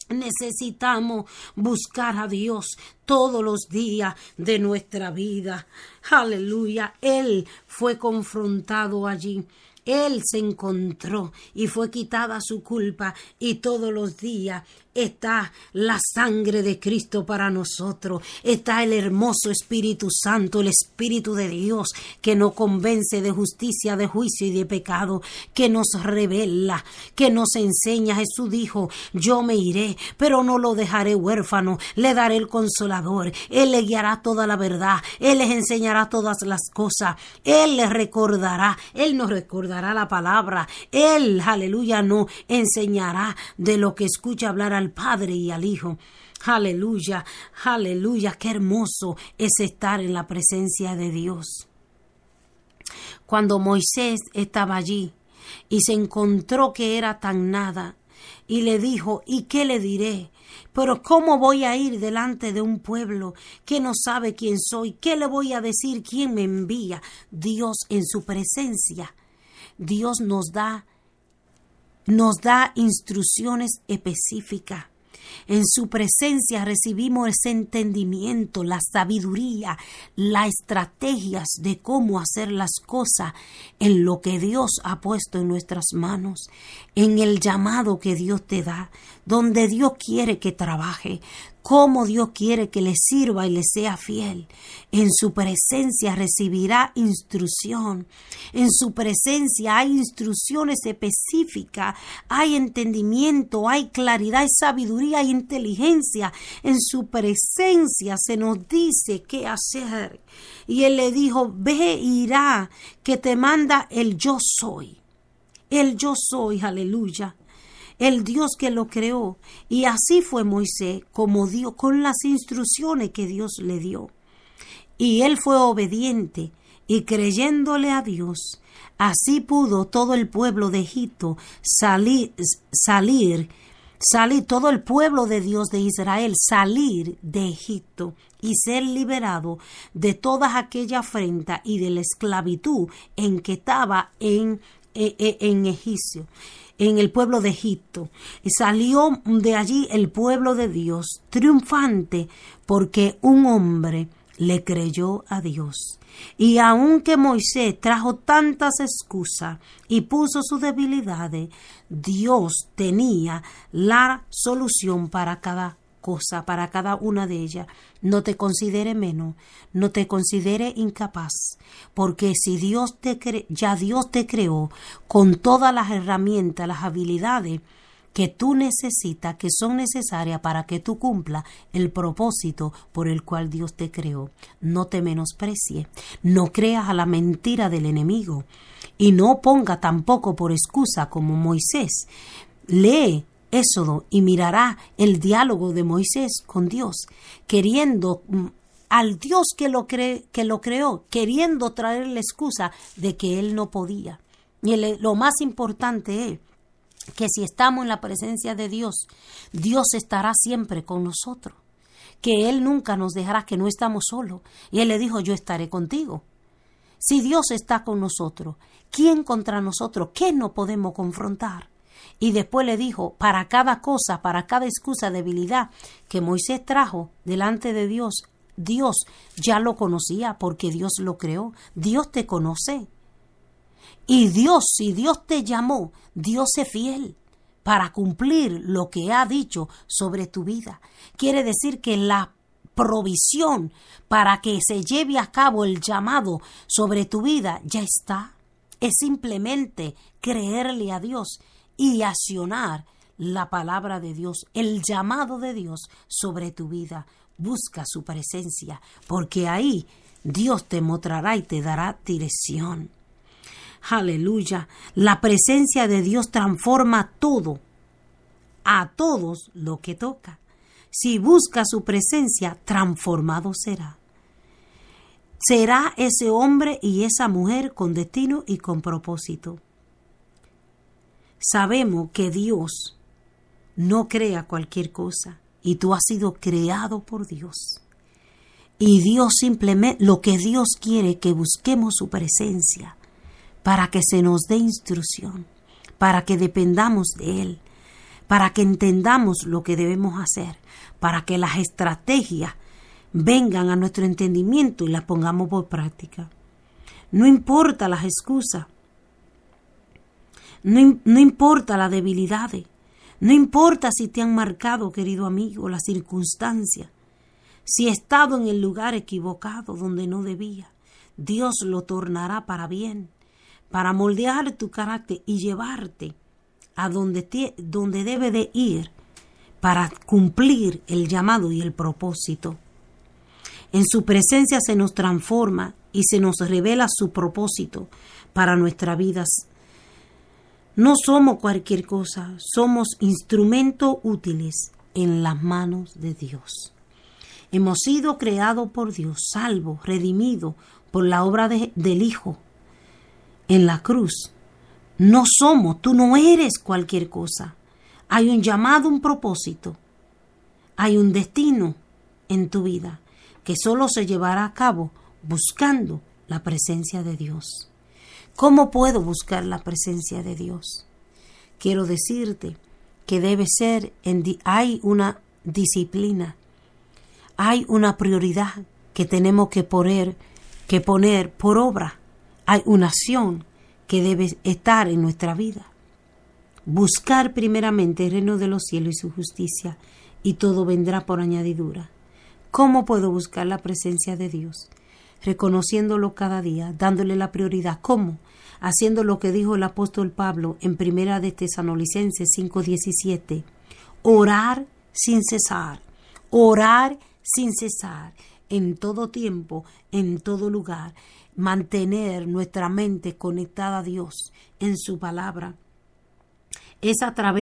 Necesitamos buscar a Dios todos los días de nuestra vida. Aleluya. Él fue confrontado allí. Él se encontró y fue quitada su culpa y todos los días está la sangre de Cristo para nosotros, está el hermoso Espíritu Santo, el Espíritu de Dios que nos convence de justicia, de juicio y de pecado, que nos revela, que nos enseña. Jesús dijo, yo me iré, pero no lo dejaré huérfano, le daré el consolador, Él le guiará toda la verdad, Él les enseñará todas las cosas, Él les recordará, Él nos recordará la palabra, Él, aleluya, no enseñará de lo que escucha hablar al Padre y al Hijo. Aleluya, aleluya, qué hermoso es estar en la presencia de Dios. Cuando Moisés estaba allí y se encontró que era tan nada, y le dijo, ¿y qué le diré? Pero ¿cómo voy a ir delante de un pueblo que no sabe quién soy? ¿Qué le voy a decir quién me envía? Dios en su presencia. Dios nos da nos da instrucciones específicas. En su presencia recibimos ese entendimiento, la sabiduría, las estrategias de cómo hacer las cosas en lo que Dios ha puesto en nuestras manos, en el llamado que Dios te da, donde Dios quiere que trabaje, cómo Dios quiere que le sirva y le sea fiel. En su presencia recibirá instrucción. En su presencia hay instrucciones específicas, hay entendimiento, hay claridad, hay sabiduría, hay inteligencia. En su presencia se nos dice qué hacer. Y él le dijo, ve, irá, que te manda el yo soy. El yo soy, aleluya el Dios que lo creó. Y así fue Moisés, como Dios, con las instrucciones que Dios le dio. Y él fue obediente y creyéndole a Dios. Así pudo todo el pueblo de Egipto salir, salir, salir, todo el pueblo de Dios de Israel salir de Egipto y ser liberado de todas aquella afrenta y de la esclavitud en que estaba en, en, en Egipcio en el pueblo de Egipto. Y salió de allí el pueblo de Dios triunfante porque un hombre le creyó a Dios. Y aunque Moisés trajo tantas excusas y puso sus debilidades, Dios tenía la solución para cada cosa para cada una de ellas. No te considere menos, no te considere incapaz, porque si Dios te cre ya Dios te creó con todas las herramientas, las habilidades que tú necesitas, que son necesarias para que tú cumpla el propósito por el cual Dios te creó. No te menosprecie, no creas a la mentira del enemigo y no ponga tampoco por excusa como Moisés. Lee Éxodo y mirará el diálogo de Moisés con Dios, queriendo mm, al Dios que lo, que lo creó, queriendo traer la excusa de que él no podía. Y lo más importante es que si estamos en la presencia de Dios, Dios estará siempre con nosotros, que Él nunca nos dejará, que no estamos solos. Y Él le dijo, yo estaré contigo. Si Dios está con nosotros, ¿quién contra nosotros? ¿Qué no podemos confrontar? Y después le dijo, para cada cosa, para cada excusa, debilidad que Moisés trajo delante de Dios, Dios ya lo conocía porque Dios lo creó. Dios te conoce. Y Dios, si Dios te llamó, Dios es fiel para cumplir lo que ha dicho sobre tu vida. Quiere decir que la provisión para que se lleve a cabo el llamado sobre tu vida ya está. Es simplemente creerle a Dios y accionar la palabra de Dios, el llamado de Dios sobre tu vida. Busca su presencia, porque ahí Dios te mostrará y te dará dirección. Aleluya. La presencia de Dios transforma todo, a todos lo que toca. Si busca su presencia, transformado será. Será ese hombre y esa mujer con destino y con propósito. Sabemos que Dios no crea cualquier cosa y tú has sido creado por Dios. Y Dios simplemente, lo que Dios quiere que busquemos su presencia para que se nos dé instrucción, para que dependamos de Él, para que entendamos lo que debemos hacer, para que las estrategias vengan a nuestro entendimiento y las pongamos por práctica. No importa las excusas, no, no importa las debilidades, no importa si te han marcado, querido amigo, las circunstancias, si he estado en el lugar equivocado donde no debía, Dios lo tornará para bien, para moldear tu carácter y llevarte a donde, te, donde debe de ir para cumplir el llamado y el propósito. En su presencia se nos transforma y se nos revela su propósito para nuestras vidas. No somos cualquier cosa, somos instrumentos útiles en las manos de Dios. Hemos sido creados por Dios, salvos, redimidos por la obra de, del Hijo en la cruz. No somos, tú no eres cualquier cosa. Hay un llamado, un propósito. Hay un destino en tu vida que solo se llevará a cabo buscando la presencia de Dios. ¿Cómo puedo buscar la presencia de Dios? Quiero decirte que debe ser, en hay una disciplina, hay una prioridad que tenemos que poner, que poner por obra. Hay una acción que debe estar en nuestra vida. Buscar primeramente el reino de los cielos y su justicia, y todo vendrá por añadidura. ¿Cómo puedo buscar la presencia de Dios? Reconociéndolo cada día, dándole la prioridad. ¿Cómo? Haciendo lo que dijo el apóstol Pablo en Primera de Tesalonicenses 5:17. Orar sin cesar. Orar sin cesar. En todo tiempo, en todo lugar. Mantener nuestra mente conectada a Dios en su palabra. Es a través.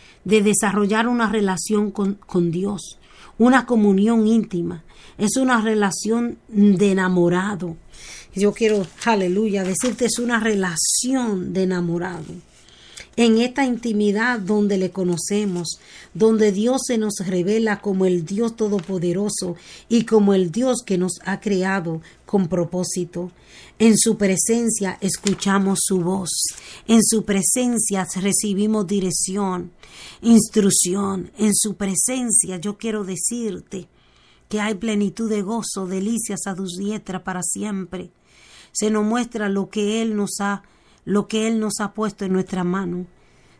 de desarrollar una relación con, con, Dios, una comunión íntima. Es una relación de enamorado. Yo quiero, aleluya, decirte, es una relación de enamorado. En esta intimidad donde le conocemos, donde Dios se nos revela como el Dios todopoderoso y como el Dios que nos ha creado con propósito. En su presencia escuchamos su voz. En su presencia recibimos dirección, instrucción. En su presencia yo quiero decirte que hay plenitud de gozo, delicias a tus para siempre. Se nos muestra lo que Él nos ha, lo que Él nos ha puesto en nuestra mano.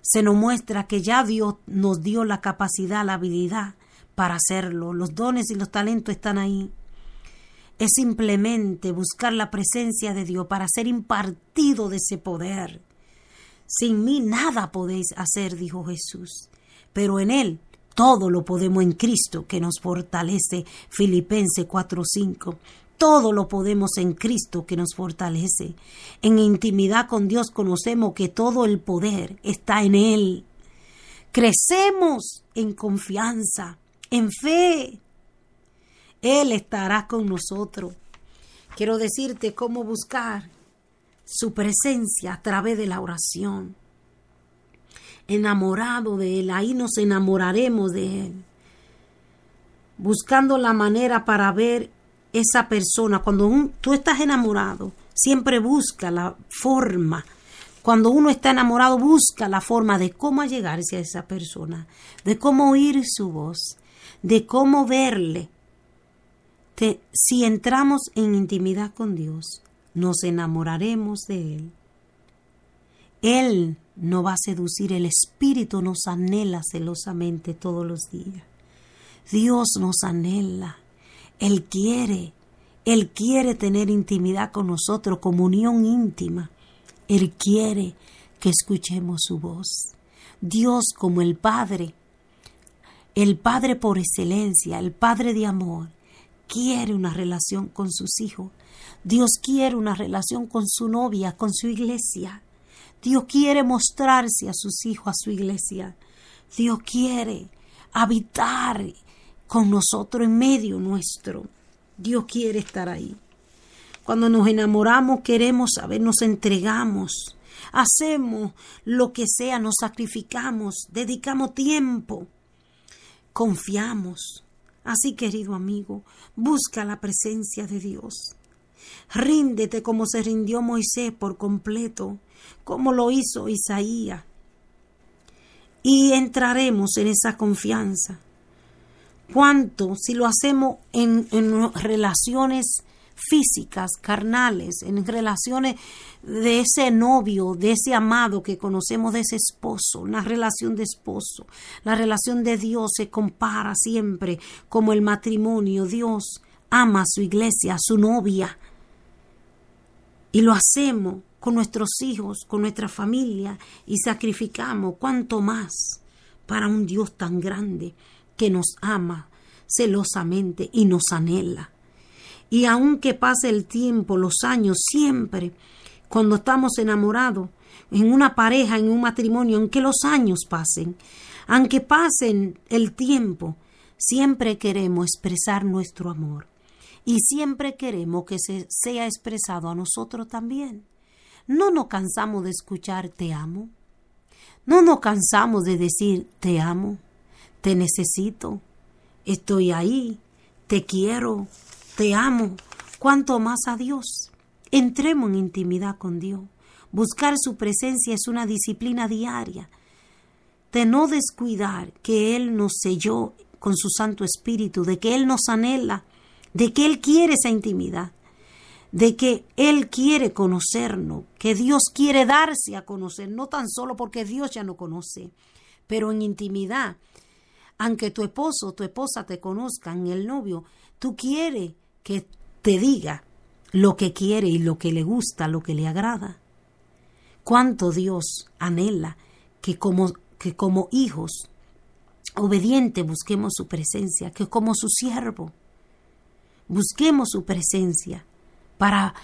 Se nos muestra que ya Dios nos dio la capacidad, la habilidad para hacerlo. Los dones y los talentos están ahí es simplemente buscar la presencia de Dios para ser impartido de ese poder. Sin mí nada podéis hacer, dijo Jesús, pero en Él todo lo podemos en Cristo que nos fortalece. Filipenses 4:5. Todo lo podemos en Cristo que nos fortalece. En intimidad con Dios conocemos que todo el poder está en Él. Crecemos en confianza, en fe, él estará con nosotros. Quiero decirte cómo buscar su presencia a través de la oración. Enamorado de Él, ahí nos enamoraremos de Él. Buscando la manera para ver esa persona. Cuando tú estás enamorado, siempre busca la forma Cuando uno está enamorado busca la forma de cómo llegarse a esa persona, de cómo oír su voz, de cómo verle. si entramos en intimidad con Dios, nos enamoraremos de Él. Él no va a seducir, el Espíritu nos anhela celosamente todos los días. Dios nos anhela, Él quiere, Él quiere tener intimidad con nosotros, comunión íntima. Él quiere que escuchemos su voz. Dios como el Padre, el Padre por excelencia, el Padre de amor, quiere una relación con sus hijos. Dios quiere una relación con su novia, con su iglesia. Dios quiere mostrarse a sus hijos, a su iglesia. Dios quiere habitar con nosotros en medio nuestro. Dios quiere estar ahí. Cuando nos enamoramos queremos saber, nos entregamos, hacemos lo que sea, nos sacrificamos, dedicamos tiempo, confiamos. Así, querido amigo, busca la presencia de Dios. Ríndete como se rindió Moisés por completo, como lo hizo Isaías. Y entraremos en esa confianza. ¿Cuánto si lo hacemos en, en relaciones físicas, carnales, en relaciones de ese novio, de ese amado que conocemos, de ese esposo, una relación de esposo. La relación de Dios se compara siempre como el matrimonio. Dios ama a su iglesia, a su novia. Y lo hacemos con nuestros hijos, con nuestra familia, y sacrificamos cuanto más para un Dios tan grande que nos ama celosamente y nos anhela. Y aunque pase el tiempo, los años, siempre, cuando estamos enamorados, en una pareja, en un matrimonio, aunque los años pasen, aunque pasen el tiempo, siempre queremos expresar nuestro amor. Y siempre queremos que se sea expresado a nosotros también. No nos cansamos de escuchar te amo. No nos cansamos de decir te amo, te necesito, estoy ahí, te quiero, te amo, cuanto más a Dios. Entremos en intimidad con Dios. Buscar su presencia es una disciplina diaria. De no descuidar que Él nos selló con su Santo Espíritu, de que Él nos anhela, de que Él quiere esa intimidad, de que Él quiere conocernos, que Dios quiere darse a conocer, no tan solo porque Dios ya no conoce, pero en intimidad. Aunque tu esposo o tu esposa te conozcan, el novio, tú quieres que te diga lo que quiere y lo que le gusta, lo que le agrada. Cuánto Dios anhela que como, que como hijos obedientes busquemos su presencia, que como su siervo busquemos su presencia para,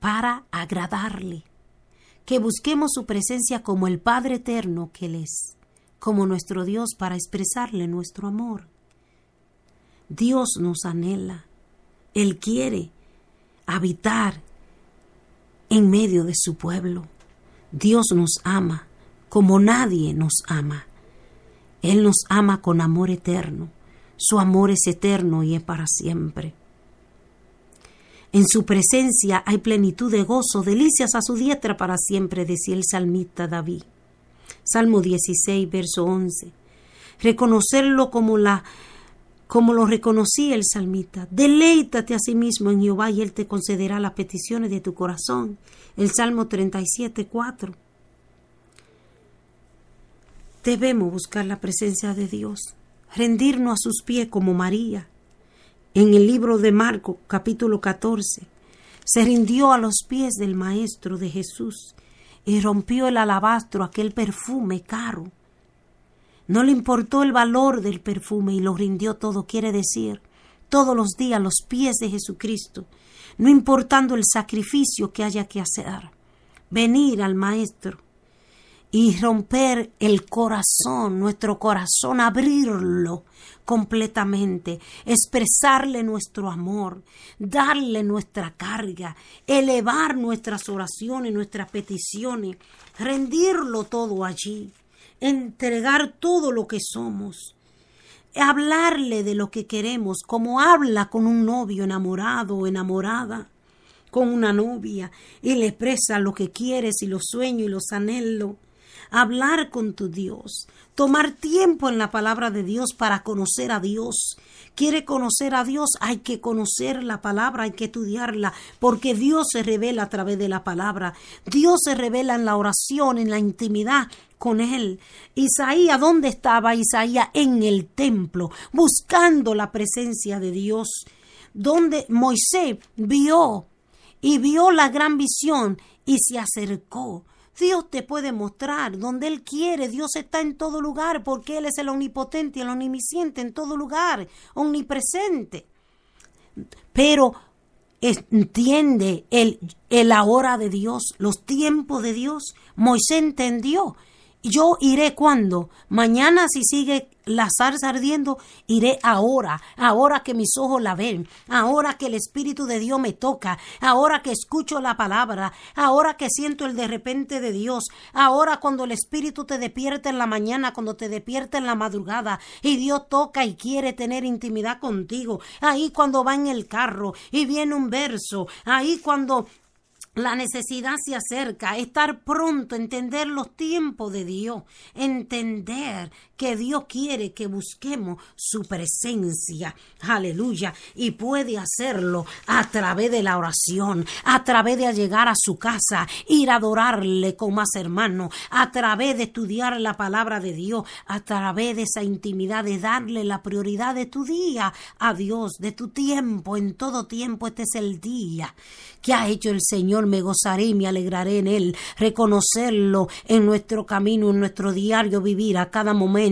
para agradarle, que busquemos su presencia como el Padre eterno que Él es, como nuestro Dios para expresarle nuestro amor. Dios nos anhela, él quiere habitar en medio de su pueblo. Dios nos ama como nadie nos ama. Él nos ama con amor eterno. Su amor es eterno y es para siempre. En su presencia hay plenitud de gozo, delicias a su diestra para siempre, decía el salmista David. Salmo 16, verso 11. Reconocerlo como la como lo reconocía el salmista. Deleítate a sí mismo en Jehová y Él te concederá las peticiones de tu corazón. El Salmo 37, 4. Debemos buscar la presencia de Dios, rendirnos a sus pies como María. En el libro de Marco, capítulo 14, se rindió a los pies del Maestro de Jesús y rompió el alabastro, aquel perfume caro no le importó el valor del perfume y lo rindió todo, quiere decir, todos los días los pies de Jesucristo, no importando el sacrificio que haya que hacer. Venir al Maestro y romper el corazón, nuestro corazón, abrirlo completamente, expresarle nuestro amor, darle nuestra carga, elevar nuestras oraciones, nuestras peticiones, rendirlo todo allí entregar todo lo que somos, hablarle de lo que queremos, como habla con un novio enamorado o enamorada, con una novia y le expresa lo que quieres y los sueños y los anhelos. Hablar con tu Dios, tomar tiempo en la palabra de Dios para conocer a Dios. Quiere conocer a Dios, hay que conocer la palabra, hay que estudiarla, porque Dios se revela a través de la palabra. Dios se revela en la oración, en la intimidad con él. Isaías, ¿dónde estaba Isaías? En el templo, buscando la presencia de Dios. Donde Moisés vio y vio la gran visión y se acercó. Dios te puede mostrar donde Él quiere. Dios está en todo lugar porque Él es el omnipotente el omnisciente en todo lugar, omnipresente. Pero entiende el, el ahora de Dios, los tiempos de Dios. Moisés entendió yo iré cuando, mañana si sigue la zarza ardiendo, iré ahora, ahora que mis ojos la ven, ahora que el Espíritu de Dios me toca, ahora que escucho la palabra, ahora que siento el de repente de Dios, ahora cuando el Espíritu te despierta en la mañana, cuando te despierta en la madrugada y Dios toca y quiere tener intimidad contigo, ahí cuando va en el carro y viene un verso, ahí cuando la necesidad se acerca, estar pronto, entender los tiempos de Dios, entender que Dios quiere que busquemos su presencia, aleluya, y puede hacerlo a través de la oración, a través de llegar a su casa, ir a adorarle con más hermanos, a través de estudiar la palabra de Dios, a través de esa intimidad, de darle la prioridad de tu día a Dios, de tu tiempo, en todo tiempo este es el día que ha hecho el Señor, me gozaré y me alegraré en Él, reconocerlo en nuestro camino, en nuestro diario vivir a cada momento,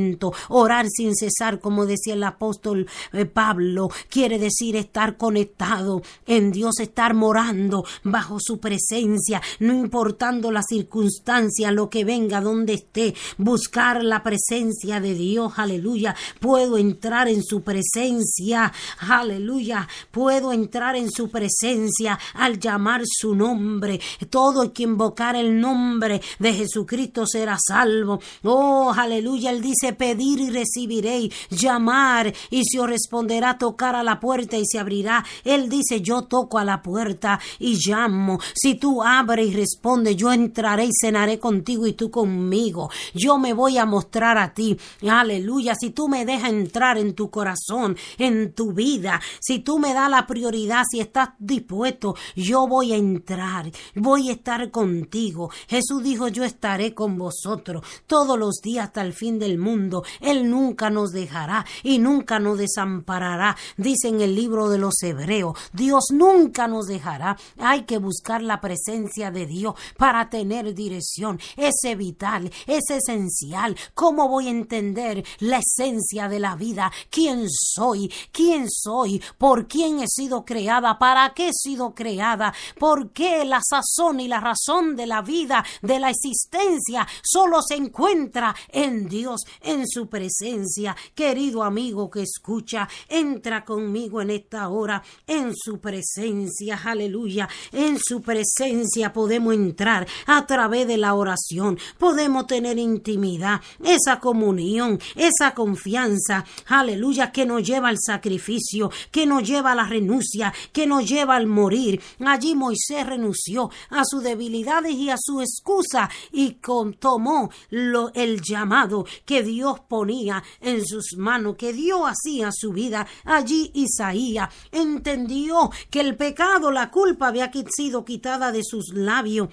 orar sin cesar, como decía el apóstol eh, Pablo, quiere decir estar conectado en Dios, estar morando bajo su presencia, no importando la circunstancia, lo que venga, donde esté, buscar la presencia de Dios, aleluya, puedo entrar en su presencia, aleluya, puedo entrar en su presencia al llamar su nombre. Todo el que invocar el nombre de Jesucristo será salvo. Oh, aleluya. Él dice pedir y recibiréis, llamar y se os responderá, tocar a la puerta y se abrirá. Él dice yo toco a la puerta y llamo. Si tú abres y respondes, yo entraré y cenaré contigo y tú conmigo. Yo me voy a mostrar a ti. Aleluya. Si tú me dejas entrar en tu corazón, en tu vida, si tú me das la prioridad, si estás dispuesto, yo voy a entrar, voy a estar contigo. Jesús dijo, yo estaré con vosotros todos los días hasta el fin del mundo. Él nunca nos dejará y nunca nos desamparará. Dice en el libro de los Hebreos, Dios nunca nos dejará. Hay que buscar la presencia de Dios para tener dirección. Es vital, es esencial. ¿Cómo voy a entender la esencia de la vida? ¿Quién soy? ¿Quién soy? ¿Por quién he sido creada? ¿Para qué he sido creada? porque la sazón y la razón de la vida, de la existencia, solo se encuentra en Dios, en su presencia. Querido amigo que escucha, entra conmigo en esta hora, en su presencia, aleluya, en su presencia podemos entrar a través de la oración, podemos tener intimidad, esa comunión, esa confianza, aleluya, que nos lleva al sacrificio, que nos lleva a la renuncia, que nos lleva al morir, Allí Moisés renunció a sus debilidades y a su excusa y tomó lo, el llamado que Dios ponía en sus manos, que Dios hacía su vida. Allí Isaías entendió que el pecado, la culpa había sido quitada de sus labios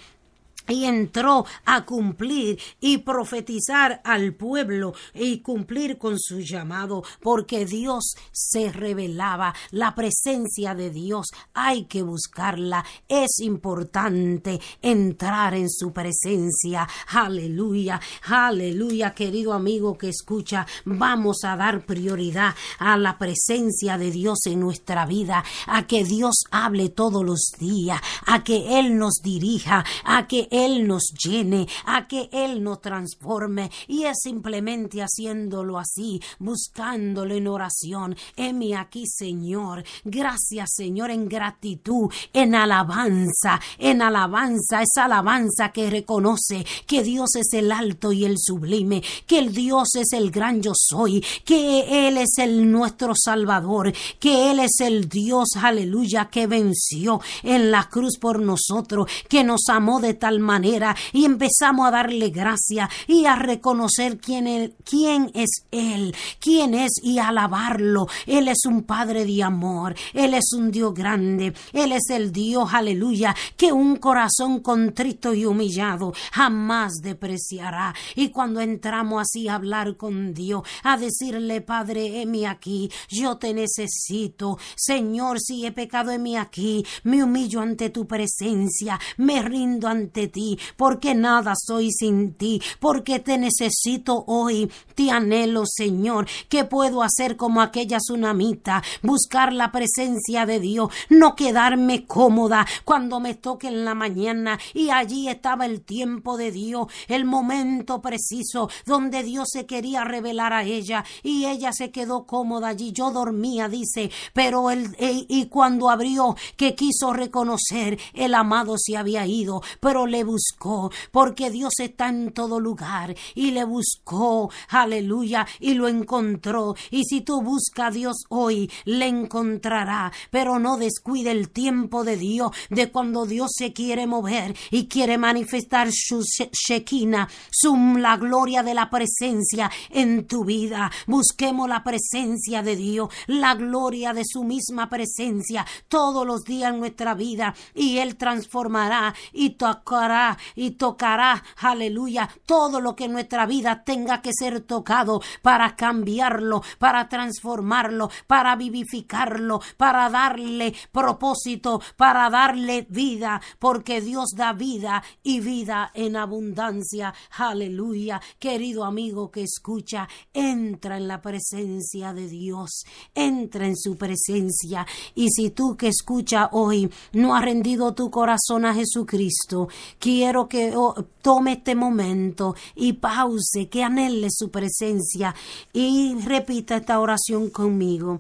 y entró a cumplir y profetizar al pueblo y cumplir con su llamado, porque Dios se revelaba, la presencia de Dios hay que buscarla, es importante entrar en su presencia, aleluya, aleluya, querido amigo que escucha, vamos a dar prioridad a la presencia de Dios en nuestra vida, a que Dios hable todos los días, a que Él nos dirija, a que Él nos llene, a que Él nos transforme. Y es simplemente haciéndolo así, buscándolo en oración. Heme aquí, Señor. Gracias, Señor, en gratitud, en alabanza, en alabanza, esa alabanza que reconoce que Dios es el alto y el sublime, que el Dios es el gran yo soy, que Él es el nuestro Salvador, que Él es el Dios, aleluya, que venció en la cruz por nosotros, que nos amó de tal manera y empezamos a darle gracia y a reconocer quién, quién es Él, quién es y alabarlo. Él es un Padre de amor, Él es un Dios grande, Él es el Dios, aleluya, que un corazón contrito y humillado jamás depreciará. Y cuando entramos así a hablar con Dios, a decirle, Padre, heme aquí, yo te necesito. Señor, si he pecado, heme aquí, me humillo ante tu presencia, me rindo ante ti, porque nada soy sin ti, porque te necesito hoy, te anhelo, Señor. ¿Qué puedo hacer como aquella tsunamita? Buscar la presencia de Dios, no quedarme cómoda cuando me toque en la mañana y allí estaba el tiempo de Dios, el momento preciso donde Dios se quería revelar a ella y ella se quedó cómoda allí. Yo dormía, dice, pero él, y cuando abrió que quiso reconocer, el amado se había ido, pero le buscó, porque Dios está en todo lugar y le buscó, aleluya, y lo encontró. Y si tú buscas a Dios hoy, le encontrará, pero no descuide el tiempo de Dios, de cuando Dios se quiere mover y quiere manifestar su Shekinah, su, la gloria de la presencia en tu vida. Busquemos la presencia de Dios, la gloria de su misma presencia todos los días en nuestra vida y Él transformará y tocará y tocará, aleluya, todo lo que en nuestra vida tenga que ser tocado para cambiarlo, para transformarlo, para vivificarlo, para darle propósito, para darle vida, porque Dios da vida y vida en abundancia. Aleluya. Querido amigo que escucha, entra en la presencia de Dios, entra en su presencia. Y si tú que escucha hoy no has rendido tu corazón a Jesucristo, quiero que oh, tome este momento y pause, que anhele su presencia y repita esta oración conmigo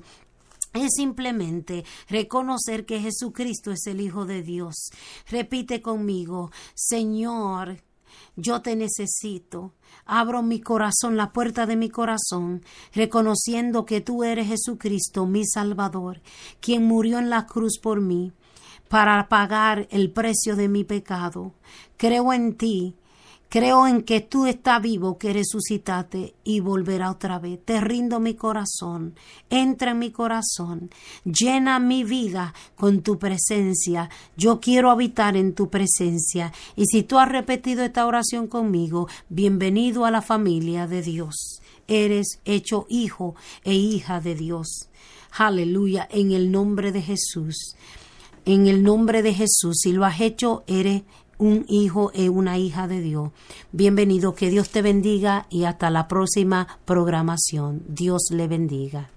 es simplemente reconocer que Jesucristo es el Hijo de Dios. Repite conmigo, Señor, yo te necesito. Abro mi corazón, la puerta de mi corazón, reconociendo que tú eres Jesucristo, mi Salvador, quien murió en la cruz por mí para pagar el precio de mi pecado. Creo en ti Creo en que tú estás vivo, que resucitaste y volverá otra vez. Te rindo mi corazón, entra en mi corazón, llena mi vida con tu presencia. Yo quiero habitar en tu presencia. Y si tú has repetido esta oración conmigo, bienvenido a la familia de Dios. Eres hecho hijo e hija de Dios. Aleluya, en el nombre de Jesús. En el nombre de Jesús, si lo has hecho, eres un hijo y una hija de Dios. Bienvenido, que Dios te bendiga y hasta la próxima programación. Dios le bendiga.